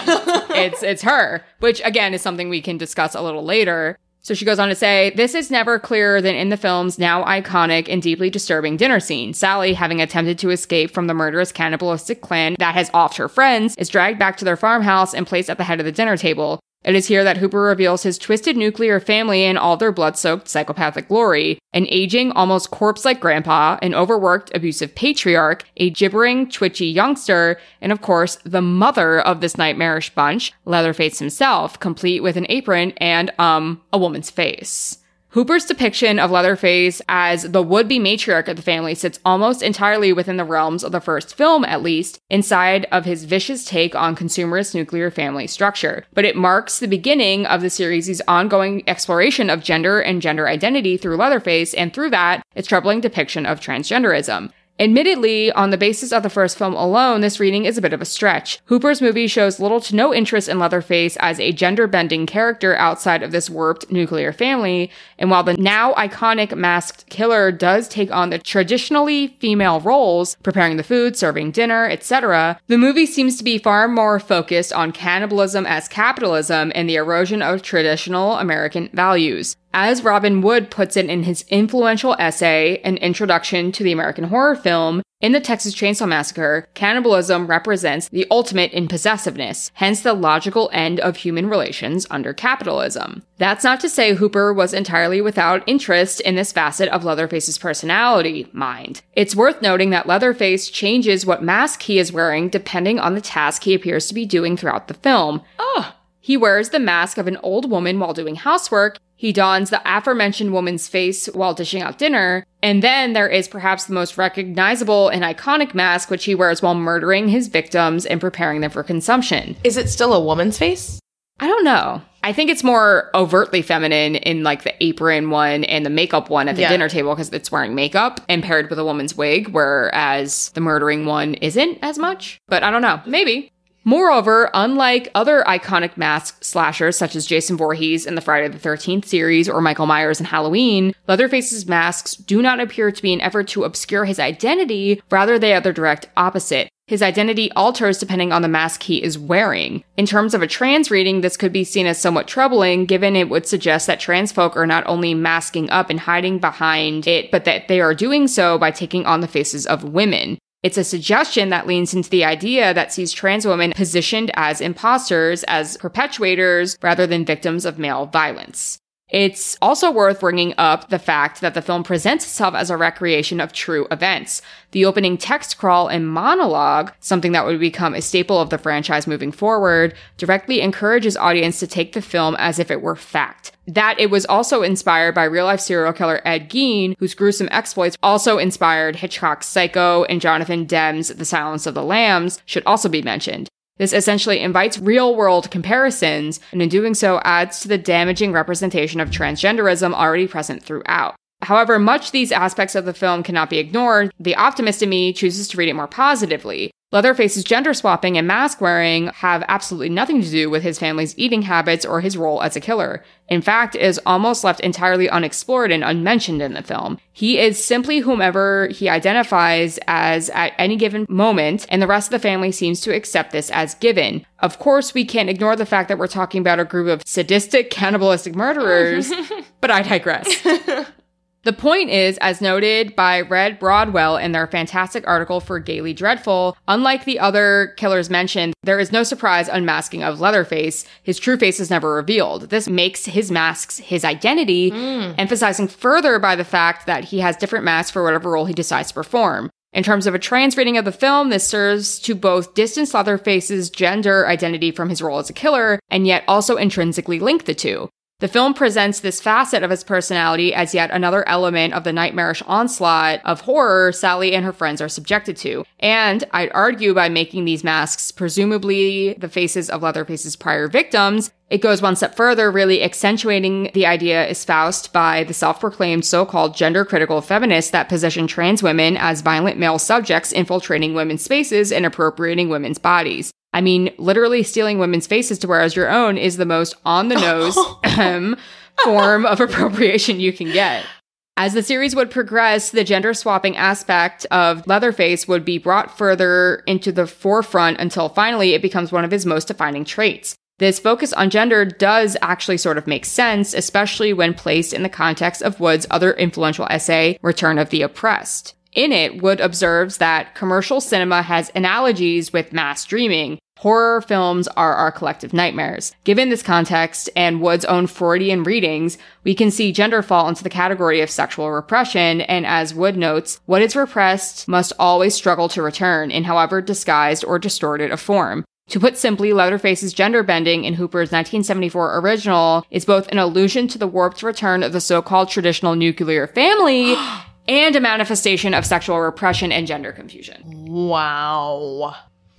it's it's her, which again is something we can discuss a little later. So she goes on to say, this is never clearer than in the film's now iconic and deeply disturbing dinner scene. Sally, having attempted to escape from the murderous cannibalistic clan that has offed her friends, is dragged back to their farmhouse and placed at the head of the dinner table. It is here that Hooper reveals his twisted nuclear family in all their blood soaked psychopathic glory. An aging, almost corpse like grandpa, an overworked, abusive patriarch, a gibbering, twitchy youngster, and of course, the mother of this nightmarish bunch, Leatherface himself, complete with an apron and, um, a woman's face. Hooper's depiction of Leatherface as the would-be matriarch of the family sits almost entirely within the realms of the first film, at least, inside of his vicious take on consumerist nuclear family structure. But it marks the beginning of the series' ongoing exploration of gender and gender identity through Leatherface, and through that, its troubling depiction of transgenderism. Admittedly, on the basis of the first film alone, this reading is a bit of a stretch. Hooper's movie shows little to no interest in Leatherface as a gender bending character outside of this warped nuclear family, and while the now iconic masked killer does take on the traditionally female roles, preparing the food, serving dinner, etc., the movie seems to be far more focused on cannibalism as capitalism and the erosion of traditional American values. As Robin Wood puts it in his influential essay, An Introduction to the American Horror Film, in the Texas Chainsaw Massacre, cannibalism represents the ultimate in possessiveness, hence the logical end of human relations under capitalism. That's not to say Hooper was entirely without interest in this facet of Leatherface's personality, mind. It's worth noting that Leatherface changes what mask he is wearing depending on the task he appears to be doing throughout the film.
Oh,
He wears the mask of an old woman while doing housework. He dons the aforementioned woman's face while dishing out dinner. And then there is perhaps the most recognizable and iconic mask, which he wears while murdering his victims and preparing them for consumption.
is it still a woman's face?
I don't know. I think it's more overtly feminine in like the apron one and the makeup one at the
Yeah.
dinner table because it's wearing makeup and paired with a woman's wig, whereas the murdering one isn't as much. But I don't know. Maybe. Moreover, unlike other iconic mask slashers such as Jason Voorhees in the Friday the 13th series or Michael Myers in Halloween, Leatherface's masks do not appear to be an effort to obscure his identity, rather they are the direct opposite. His identity alters depending on the mask he is wearing. In terms of a trans reading, this could be seen as somewhat troubling, given it would suggest that trans folk are not only masking up and hiding behind it, but that they are doing so by taking on the faces of women. It's a suggestion that leans into the idea that sees trans women positioned as imposters, as perpetuators, rather than victims of male violence. It's also worth bringing up the fact that the film presents itself as a recreation of true events. The opening text crawl and monologue, something that would become a staple of the franchise moving forward, directly encourages audience to take the film as if it were fact. That it was also inspired by real life serial killer Ed Gein, whose gruesome exploits also inspired Hitchcock's Psycho and Jonathan Demme's The Silence of the Lambs, should also be mentioned. This essentially invites real world comparisons, and in doing so adds to the damaging representation of transgenderism already present throughout. However, much these aspects of the film cannot be ignored. The optimist in me chooses to read it more positively. Leatherface's gender swapping and mask wearing have absolutely nothing to do with his family's eating habits or his role as a killer. In fact, it is almost left entirely unexplored and unmentioned in the film. He is simply whomever he identifies as at any given moment, and the rest of the family seems to accept this as given. Of course, we can't ignore the fact that we're talking about a group of sadistic, cannibalistic murderers, but I digress. The point is, as noted by Red Broadwell in their fantastic article for Gayly Dreadful, unlike the other killers mentioned, there is no surprise unmasking of Leatherface. His true face is never revealed. This makes his masks his identity, hmm. emphasizing further by the fact that he has different masks for whatever role he decides to perform. In terms of a trans reading of the film, this serves to both distance Leatherface's gender identity from his role as a killer, and yet also intrinsically link the two. The film presents this facet of his personality as yet another element of the nightmarish onslaught of horror Sally and her friends are subjected to. And I'd argue by making these masks presumably the faces of Leatherface's prior victims, it goes one step further, really accentuating the idea espoused by the self proclaimed so called gender critical feminists that position trans women as violent male subjects infiltrating women's spaces and appropriating women's bodies. I mean, literally stealing women's faces to wear as your own is the most on the nose form of appropriation you can get. As the series would progress, the gender swapping aspect of Leatherface would be brought further into the forefront until finally it becomes one of his most defining traits. This focus on gender does actually sort of make sense, especially when placed in the context of Wood's other influential essay, Return of the Repressed. In it, Wood observes that commercial cinema has analogies with mass dreaming. Horror films are our collective nightmares. Given this context and Wood's own Freudian readings, we can see gender fall into the category of sexual repression, and as Wood notes, what is repressed must always struggle to return in however disguised or distorted a form. To put simply, Leatherface's gender bending in Hooper's 1974 original is both an allusion to the warped return of the so-called traditional nuclear family and a manifestation of sexual repression and gender confusion.
Wow.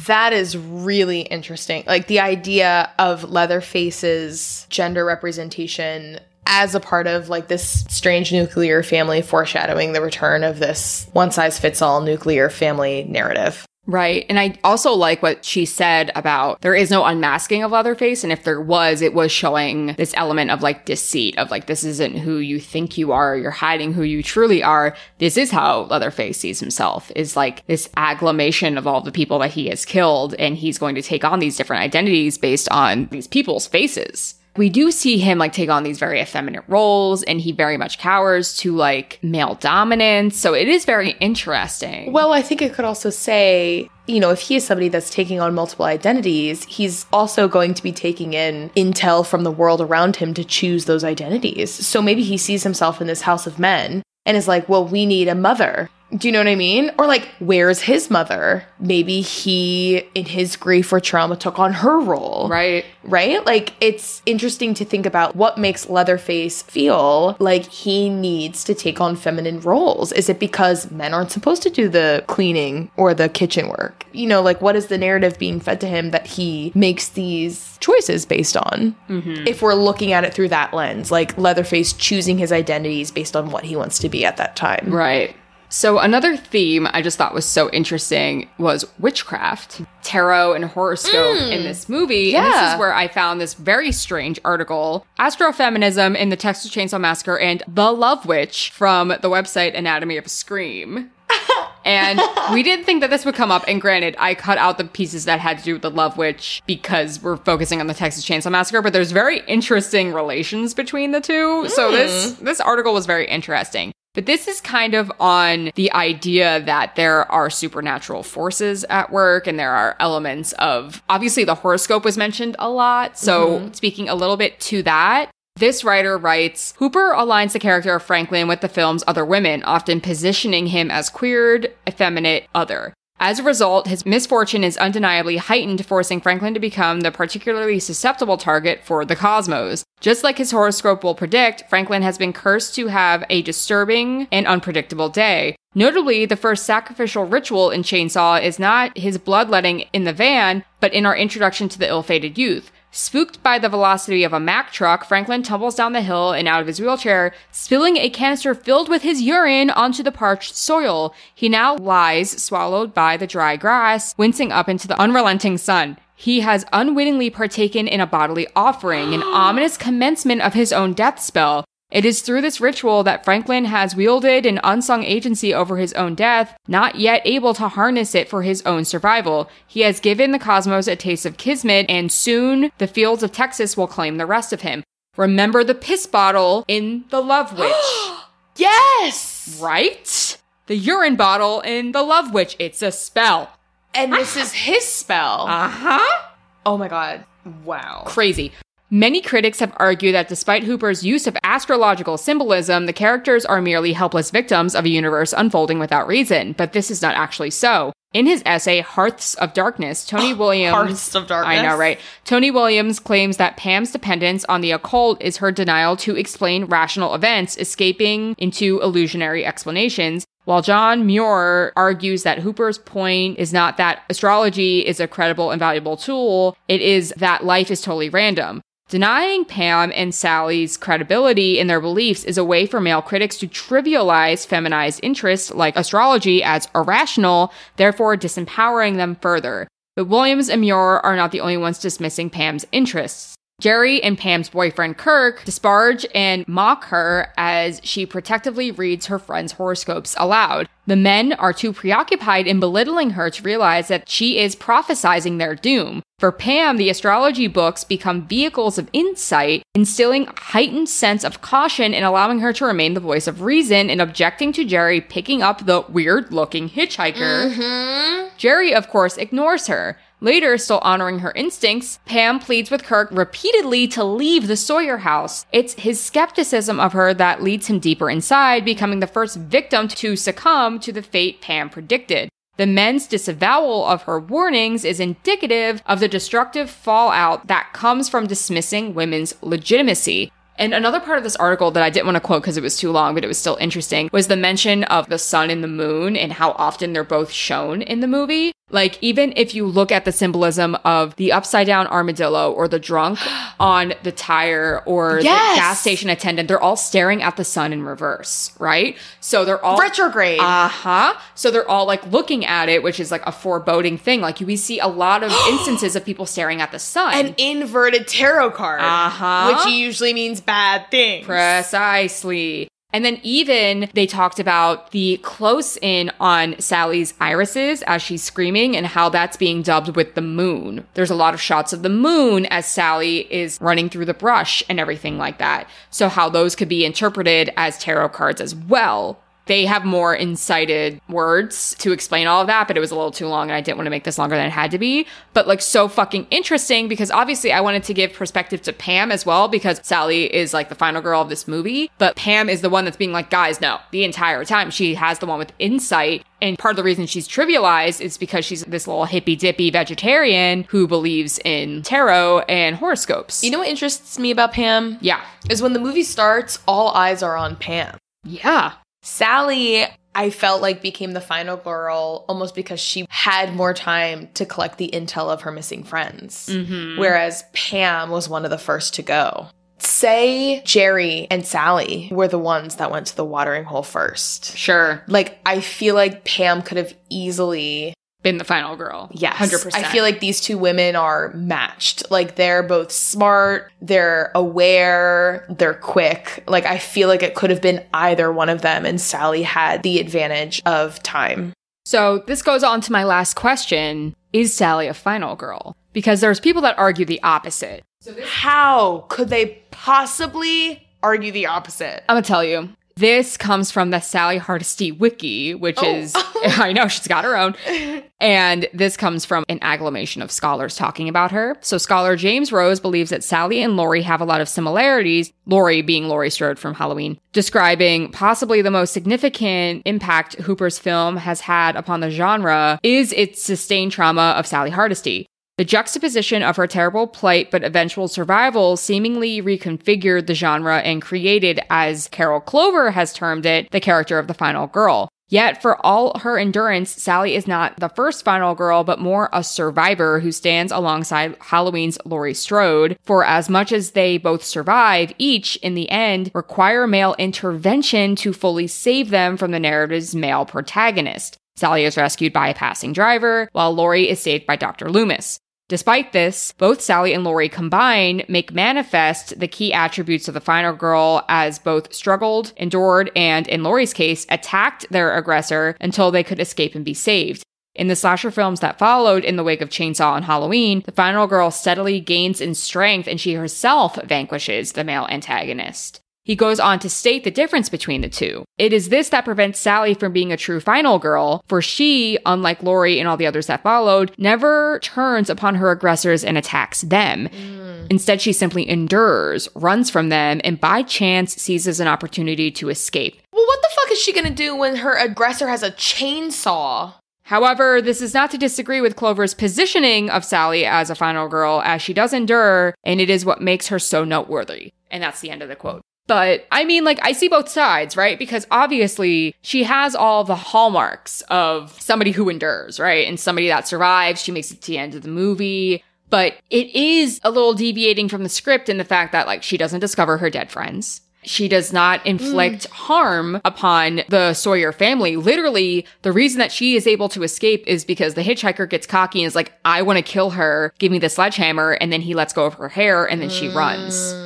That is really interesting. Like the idea of Leatherface's gender representation as a part of like this strange nuclear family foreshadowing the return of this one size fits all nuclear family narrative.
Right. And I also like what she said about there is no unmasking of Leatherface. And if there was, it was showing this element of like deceit of like, this isn't who you think you are. You're hiding who you truly are. This is how Leatherface sees himself is like this agglomeration of all the people that he has killed. And he's going to take on these different identities based on these people's faces we do see him like take on these very effeminate roles and he very much cowers to like male dominance. So it is very interesting.
Well, I think it could also say, you know, if he is somebody that's taking on multiple identities, he's also going to be taking in intel from the world around him to choose those identities. So maybe he sees himself in this house of men and is like, well, we need a mother. Do you know what I mean? Or like, where's his mother? Maybe he, in his grief or trauma, took on her role.
Right.
Right? Like, it's interesting to think about what makes Leatherface feel like he needs to take on feminine roles. Is it because men aren't supposed to do the cleaning or the kitchen work? You know, like, what is the narrative being fed to him that he makes these choices based on? Mm-hmm. If we're looking at it through that lens, like Leatherface choosing his identities based on what he wants to be at that time.
Right. So, another theme I just thought was so interesting was witchcraft, tarot, and horoscope mm, in this movie. Yeah. And this is where I found this very strange article Astrofeminism in the Texas Chainsaw Massacre and The Love Witch from the website Anatomy of a Scream. and we didn't think that this would come up. And granted, I cut out the pieces that had to do with the Love Witch because we're focusing on the Texas Chainsaw Massacre. But there's very interesting relations between the two. Mm. So this hmm. this article was very interesting. But this is kind of on the idea that there are supernatural forces at work and there are elements of obviously the horoscope was mentioned a lot. So, mm-hmm. speaking a little bit to that, this writer writes Hooper aligns the character of Franklin with the film's other women, often positioning him as queered, effeminate, other. As a result, his misfortune is undeniably heightened, forcing Franklin to become the particularly susceptible target for the cosmos. Just like his horoscope will predict, Franklin has been cursed to have a disturbing and unpredictable day. Notably, the first sacrificial ritual in Chainsaw is not his bloodletting in the van, but in our introduction to the ill fated youth. Spooked by the velocity of a Mack truck, Franklin tumbles down the hill and out of his wheelchair, spilling a canister filled with his urine onto the parched soil. He now lies, swallowed by the dry grass, wincing up into the unrelenting sun. He has unwittingly partaken in a bodily offering, an ominous commencement of his own death spell. It is through this ritual that Franklin has wielded an unsung agency over his own death, not yet able to harness it for his own survival. He has given the cosmos a taste of kismet, and soon the fields of Texas will claim the rest of him. Remember the piss bottle in The Love Witch.
yes!
Right? The urine bottle in The Love Witch. It's a spell.
And this is his spell.
Uh huh.
Oh my god. Wow.
Crazy. Many critics have argued that despite Hooper's use of astrological symbolism, the characters are merely helpless victims of a universe unfolding without reason, but this is not actually so. In his essay, Hearths of Darkness, Tony Williams.
Hearths of Darkness.
I know, right? Tony Williams claims that Pam's dependence on the occult is her denial to explain rational events, escaping into illusionary explanations. While John Muir argues that Hooper's point is not that astrology is a credible and valuable tool, it is that life is totally random. Denying Pam and Sally's credibility in their beliefs is a way for male critics to trivialize feminized interests like astrology as irrational, therefore disempowering them further. But Williams and Muir are not the only ones dismissing Pam's interests. Jerry and Pam's boyfriend Kirk disparage and mock her as she protectively reads her friends' horoscopes aloud. The men are too preoccupied in belittling her to realize that she is prophesizing their doom. For Pam, the astrology books become vehicles of insight, instilling a heightened sense of caution and allowing her to remain the voice of reason in objecting to Jerry picking up the weird looking hitchhiker.
Mm-hmm.
Jerry, of course, ignores her. Later, still honoring her instincts, Pam pleads with Kirk repeatedly to leave the Sawyer house. It's his skepticism of her that leads him deeper inside, becoming the first victim to succumb to the fate Pam predicted. The men's disavowal of her warnings is indicative of the destructive fallout that comes from dismissing women's legitimacy. And another part of this article that I didn't want to quote because it was too long, but it was still interesting, was the mention of the sun and the moon and how often they're both shown in the movie. Like, even if you look at the symbolism of the upside down armadillo or the drunk on the tire or
Yes!
the gas station attendant, they're all staring at the sun in reverse, right? So they're all
Retrograde.
Uh huh. So they're all like looking at it, which is like a foreboding thing. Like we see a lot of instances of people staring at the sun.
An inverted tarot card.
Uh-huh.
Which usually means bad things.
Precisely. And then even they talked about the close in on Sally's irises as she's screaming and how that's being dubbed with the moon. There's a lot of shots of the moon as Sally is running through the brush and everything like that. So how those could be interpreted as tarot cards as well. They have more incited words to explain all of that, but it was a little too long and I didn't want to make this longer than it had to be. But like so fucking interesting because obviously I wanted to give perspective to Pam as well because Sally is like the final girl of this movie. But Pam is the one that's being like, guys, no, the entire time. She has the one with insight. And part of the reason she's trivialized is because she's this little hippy dippy vegetarian who believes in tarot and horoscopes.
You know what interests me about Pam?
yeah.
Is when the movie starts, all eyes are on Pam.
Yeah.
Sally, I felt like became the final girl almost because she had more time to collect the intel of her missing friends. Mm-hmm. Whereas Pam was one of the first to go. Say Jerry and Sally were the ones that went to the watering hole first.
Sure.
Like, I feel like Pam could have easily
Been the final girl.
Yes.
100%.
I feel like these two women are matched. Like they're both smart, they're aware, they're quick. Like I feel like it could have been either one of them and Sally had the advantage of time.
So this goes on to my last question. Is Sally a final girl? Because there's people that argue the opposite.
How could they possibly argue the opposite?
I'm gonna tell you. This comes from the Sally Hardesty wiki, which
Oh.
is, I know she's got her own. And this comes from an agglomeration of scholars talking about her. So, scholar James Rose believes that Sally and Laurie have a lot of similarities, Laurie being Laurie Strode from Halloween, describing possibly the most significant impact Hooper's film has had upon the genre is its sustained trauma of Sally Hardesty. The juxtaposition of her terrible plight but eventual survival seemingly reconfigured the genre and created, as Carol Clover has termed it, the character of the final girl. Yet, for all her endurance, Sally is not the first final girl, but more a survivor who stands alongside Halloween's Laurie Strode. For as much as they both survive, each, in the end, require male intervention to fully save them from the narrative's male protagonist. Sally is rescued by a passing driver, while Laurie is saved by Dr. Loomis. Despite this, both Sally and Laurie combine make manifest the key attributes of the final girl as both struggled, endured, and, in Laurie's case, attacked their aggressor until they could escape and be saved. In the slasher films that followed in the wake of Chainsaw and Halloween, the final girl steadily gains in strength and she herself vanquishes the male antagonist. He goes on to state the difference between the two. It is this that prevents Sally from being a true final girl, for she, unlike Laurie and all the others that followed, never turns upon her aggressors and attacks them. Mm. Instead, she simply endures, runs from them, and by chance seizes an opportunity to escape.
Well, what the fuck is she gonna do when her aggressor has a chainsaw?
However, this is not to disagree with Clover's positioning of Sally as a final girl, as she does endure, and it is what makes her so noteworthy. And that's the end of the quote. But I mean, like, I see both sides, right? Because obviously she has all the hallmarks of somebody who endures, right? And somebody that survives. She makes it to the end of the movie. But it is a little deviating from the script in the fact that, like, she doesn't discover her dead friends. She does not inflict mm. harm upon the Sawyer family. Literally, the reason that she is able to escape is because the hitchhiker gets cocky and is like, I want to kill her. Give me the sledgehammer. And then he lets go of her hair and then she runs. Mm.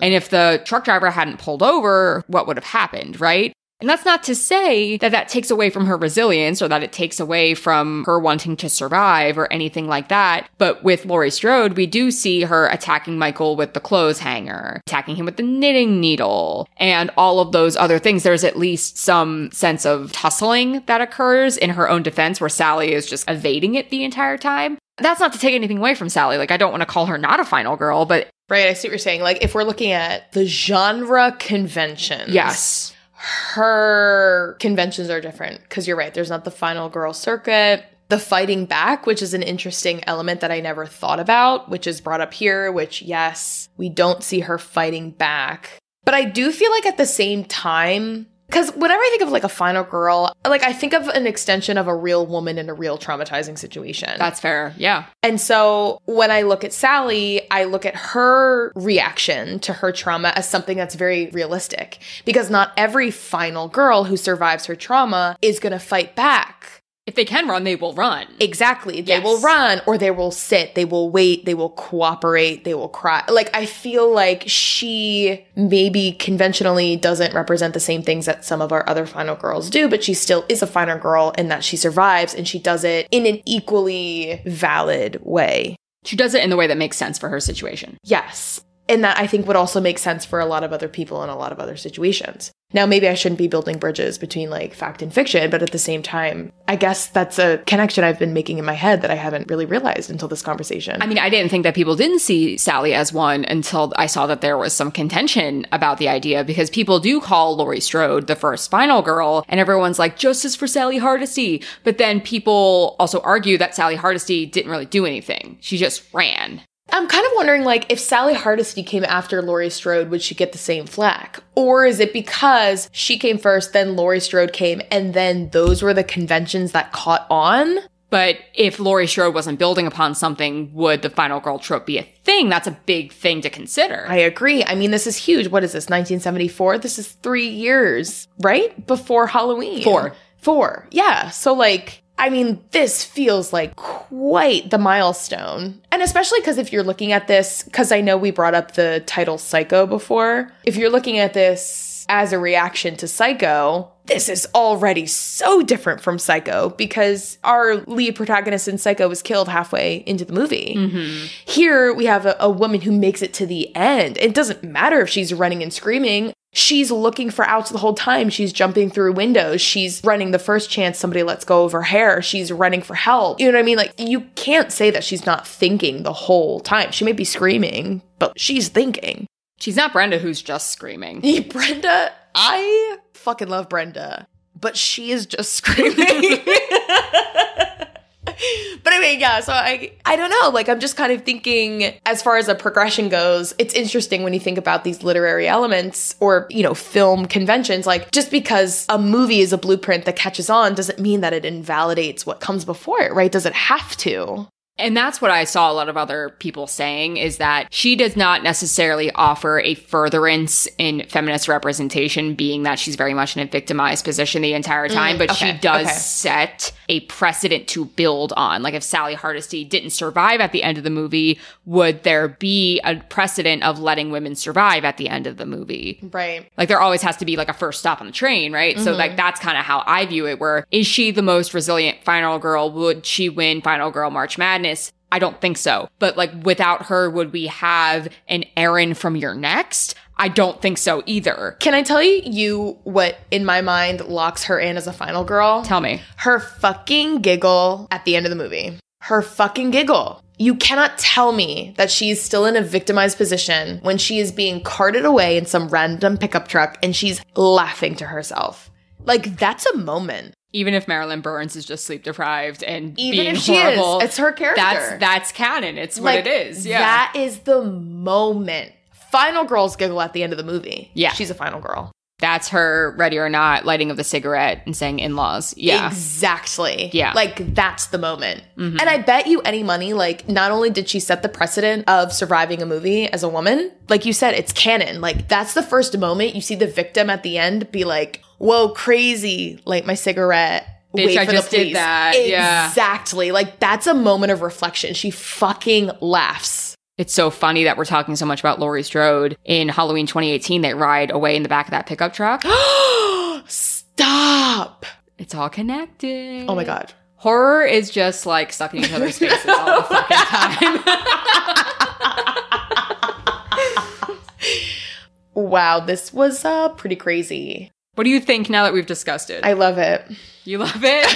And if the truck driver hadn't pulled over, what would have happened, right? And that's not to say that that takes away from her resilience or that it takes away from her wanting to survive or anything like that. But with Laurie Strode, we do see her attacking Michael with the clothes hanger, attacking him with the knitting needle, and all of those other things. There's at least some sense of tussling that occurs in her own defense where Sally is just evading it the entire time. That's not to take anything away from Sally. Like, I don't want to call her not a final girl, but
Right, I see what you're saying. Like, if we're looking at the genre conventions,
yes.
her conventions are different because you're right. There's not the final girl circuit. The fighting back, which is an interesting element that I never thought about, which is brought up here, which, yes, we don't see her fighting back. But I do feel like at the same time, Because whenever I think of like a final girl, like I think of an extension of a real woman in a real traumatizing situation.
That's fair. Yeah.
And so when I look at Sally, I look at her reaction to her trauma as something that's very realistic because not every final girl who survives her trauma is going to fight back.
If they can run, they will run.
Exactly. They
Yes.
will run or they will sit, they will wait, they will cooperate, they will cry. Like, I feel like she maybe conventionally doesn't represent the same things that some of our other final girls do, but she still is a final girl in that she survives and she does it in an equally valid way.
She does it in the way that makes sense for her situation.
Yes. And that I think would also make sense for a lot of other people in a lot of other situations. Now, maybe I shouldn't be building bridges between like fact and fiction, but at the same time, I guess that's a connection I've been making in my head that I haven't really realized until this conversation.
I mean, I didn't think that people didn't see Sally as one until I saw that there was some contention about the idea because people do call Laurie Strode the first final girl, and everyone's like, justice for Sally Hardesty. But then people also argue that Sally Hardesty didn't really do anything. She just ran.
I'm kind of wondering like if Sally Hardesty came after Laurie Strode, would she get the same flack? Or is it because she came first, then Laurie Strode came, and then those were the conventions that caught on?
But if Laurie Strode wasn't building upon something, would the final girl trope be a thing? That's a big thing to consider.
I agree. I mean, this is huge. What is this, 1974? This is three years, right? Before Halloween.
Four.
Four. Yeah. So, like, I mean, this feels like quite the milestone. And especially because if you're looking at this, because I know we brought up the title Psycho before, if you're looking at this as a reaction to Psycho, this is already so different from Psycho because our lead protagonist in Psycho was killed halfway into the movie. Mm-hmm. Here we have a, a woman who makes it to the end. It doesn't matter if she's running and screaming. She's looking for outs the whole time. She's jumping through windows. She's running the first chance somebody lets go of her hair. She's running for help. You know what I mean? Like, you can't say that she's not thinking the whole time. She may be screaming, but she's thinking.
She's not Brenda who's just screaming.
Brenda, I fucking love Brenda, but she is just screaming. but anyway, yeah, so I I don't know, like I'm just kind of thinking as far as a progression goes, it's interesting when you think about these literary elements or, you know, film conventions, like just because a movie is a blueprint that catches on doesn't mean that it invalidates what comes before it, right? Does it have to?
And that's what I saw a lot of other people saying is that she does not necessarily offer a furtherance in feminist representation, being that she's very much in a victimized position the entire time, mm, but
okay,
she does
okay.
set a precedent to build on. Like if Sally Hardesty didn't survive at the end of the movie, would there be a precedent of letting women survive at the end of the movie?
Right.
Like there always has to be like a first stop on the train, right? So like mm-hmm. that's kind of how I view it. Where is she the most resilient final girl? Would she win final girl March Madness? I don't think so. But like without her, would we have an Erin from You're Next? I don't think so either.
Can I tell you what in my mind locks her in as a final girl?
Tell me.
her fucking giggle at the end of the movie. Her fucking giggle. You cannot tell me that she's still in a victimized position when she is being carted away in some random pickup truck and she's laughing to herself. Like, that's a moment.
Even if Marilyn Burns is just sleep deprived and
Even
being
if she
horrible,
is, it's her character.
That's that's canon. It's what
like,
it is. Yeah.
That is the moment. Final girl's giggle at the end of the movie.
Yeah.
She's a final girl.
that's her ready or not lighting of the cigarette and saying in laws. Yeah.
Exactly.
Yeah.
Like that's the moment. Mm-hmm. And I bet you any money, like, not only did she set the precedent of surviving a movie as a woman, like you said, it's canon. Like, that's the first moment you see the victim at the end be like, whoa, crazy, light my cigarette.
Bitch,
wait
I
for
just
the
did
police.
that. Yeah.
Exactly. Like, that's a moment of reflection. She fucking laughs.
It's so funny that we're talking so much about Laurie Strode. In Halloween 2018, they ride away in the back of that pickup truck.
Stop.
It's all connected.
Oh my God.
Horror is just like stuck in each other's faces all the fucking time.
Wow, this was uh, pretty crazy.
What do you think now that we've discussed it?
I love it.
you love it?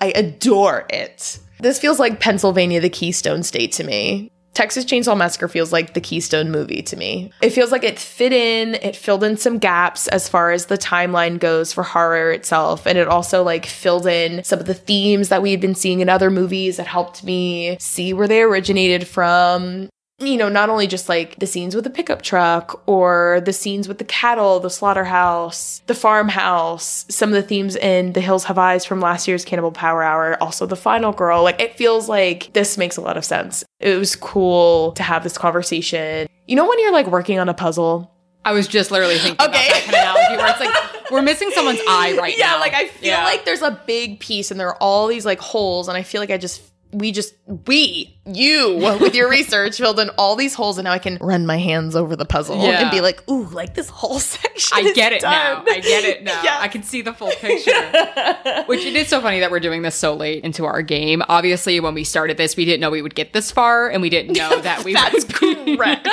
I adore it. This feels like Pennsylvania, the Keystone State to me. Texas Chainsaw Massacre feels like the Keystone movie to me. It feels like it fit in, it filled in some gaps as far as the timeline goes for horror itself, and it also like filled in some of the themes that we had been seeing in other movies that helped me see where they originated from. You know, not only just like the scenes with the pickup truck or the scenes with the cattle, the slaughterhouse, the farmhouse, some of the themes in The Hills Have Eyes from last year's Cannibal Power Hour, also The Final Girl. Like it feels like this makes a lot of sense. It was cool to have this conversation. You know, when you're like working on a puzzle
I was just literally thinking
Okay.
about that kind of analogy where it's like we're missing someone's eye right
yeah,
now.
Yeah, like I feel
Yeah.
like there's a big piece and there are all these like holes, and I feel like I just we just we you with your research filled in all these holes, and now I can run my hands over the puzzle
Yeah.
and be like, ooh, like this whole section.
I get it now. I get it now.
Yeah.
I can see the full picture. Which it is so funny that we're doing this so late into our game. Obviously, when we started this, we didn't know we would get this far, and we didn't know that we
That's
would be-
correct.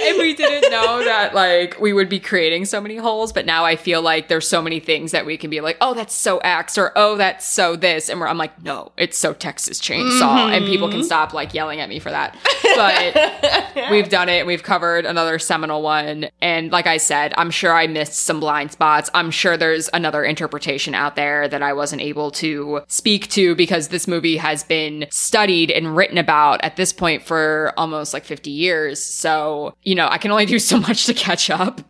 And we didn't know that like we would be creating so many holes. But now I feel like there's so many things that we can be like, oh, that's so X, or oh, that's so this, and we're, I'm like, no, it's so Texas Chainsaw, and mm-hmm. people can stop like yelling at me for that. But we've done it. We've covered another seminal one, and like I said, I'm sure I missed some blind spots. I'm sure there's another interpretation out there that I wasn't able to speak to because this movie has been studied and written about at this point for almost like 50 years. So, you know, I can only do so much to catch up.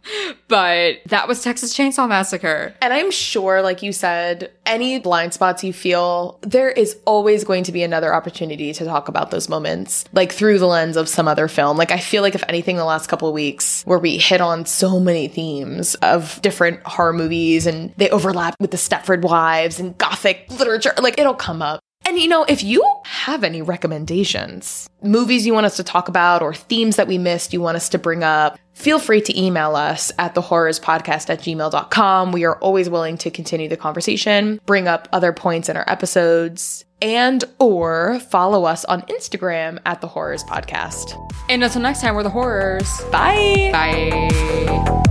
But that was Texas Chainsaw Massacre.
And I'm sure, like you said, any blind spots you feel, there is always going to be another opportunity to talk about those moments, like through the lens of some other film. Like, I feel like, if anything, the last couple of weeks where we hit on so many themes of different horror movies and they overlap with the Stepford Wives and Gothic literature, like, it'll come up. And you know, if you have any recommendations, movies you want us to talk about, or themes that we missed you want us to bring up, feel free to email us at thewhorrorspodcast at gmail.com. We are always willing to continue the conversation, bring up other points in our episodes, and or follow us on Instagram at the Whorrors podcast.
And until next time, we're the Whorrors.
Bye.
Bye.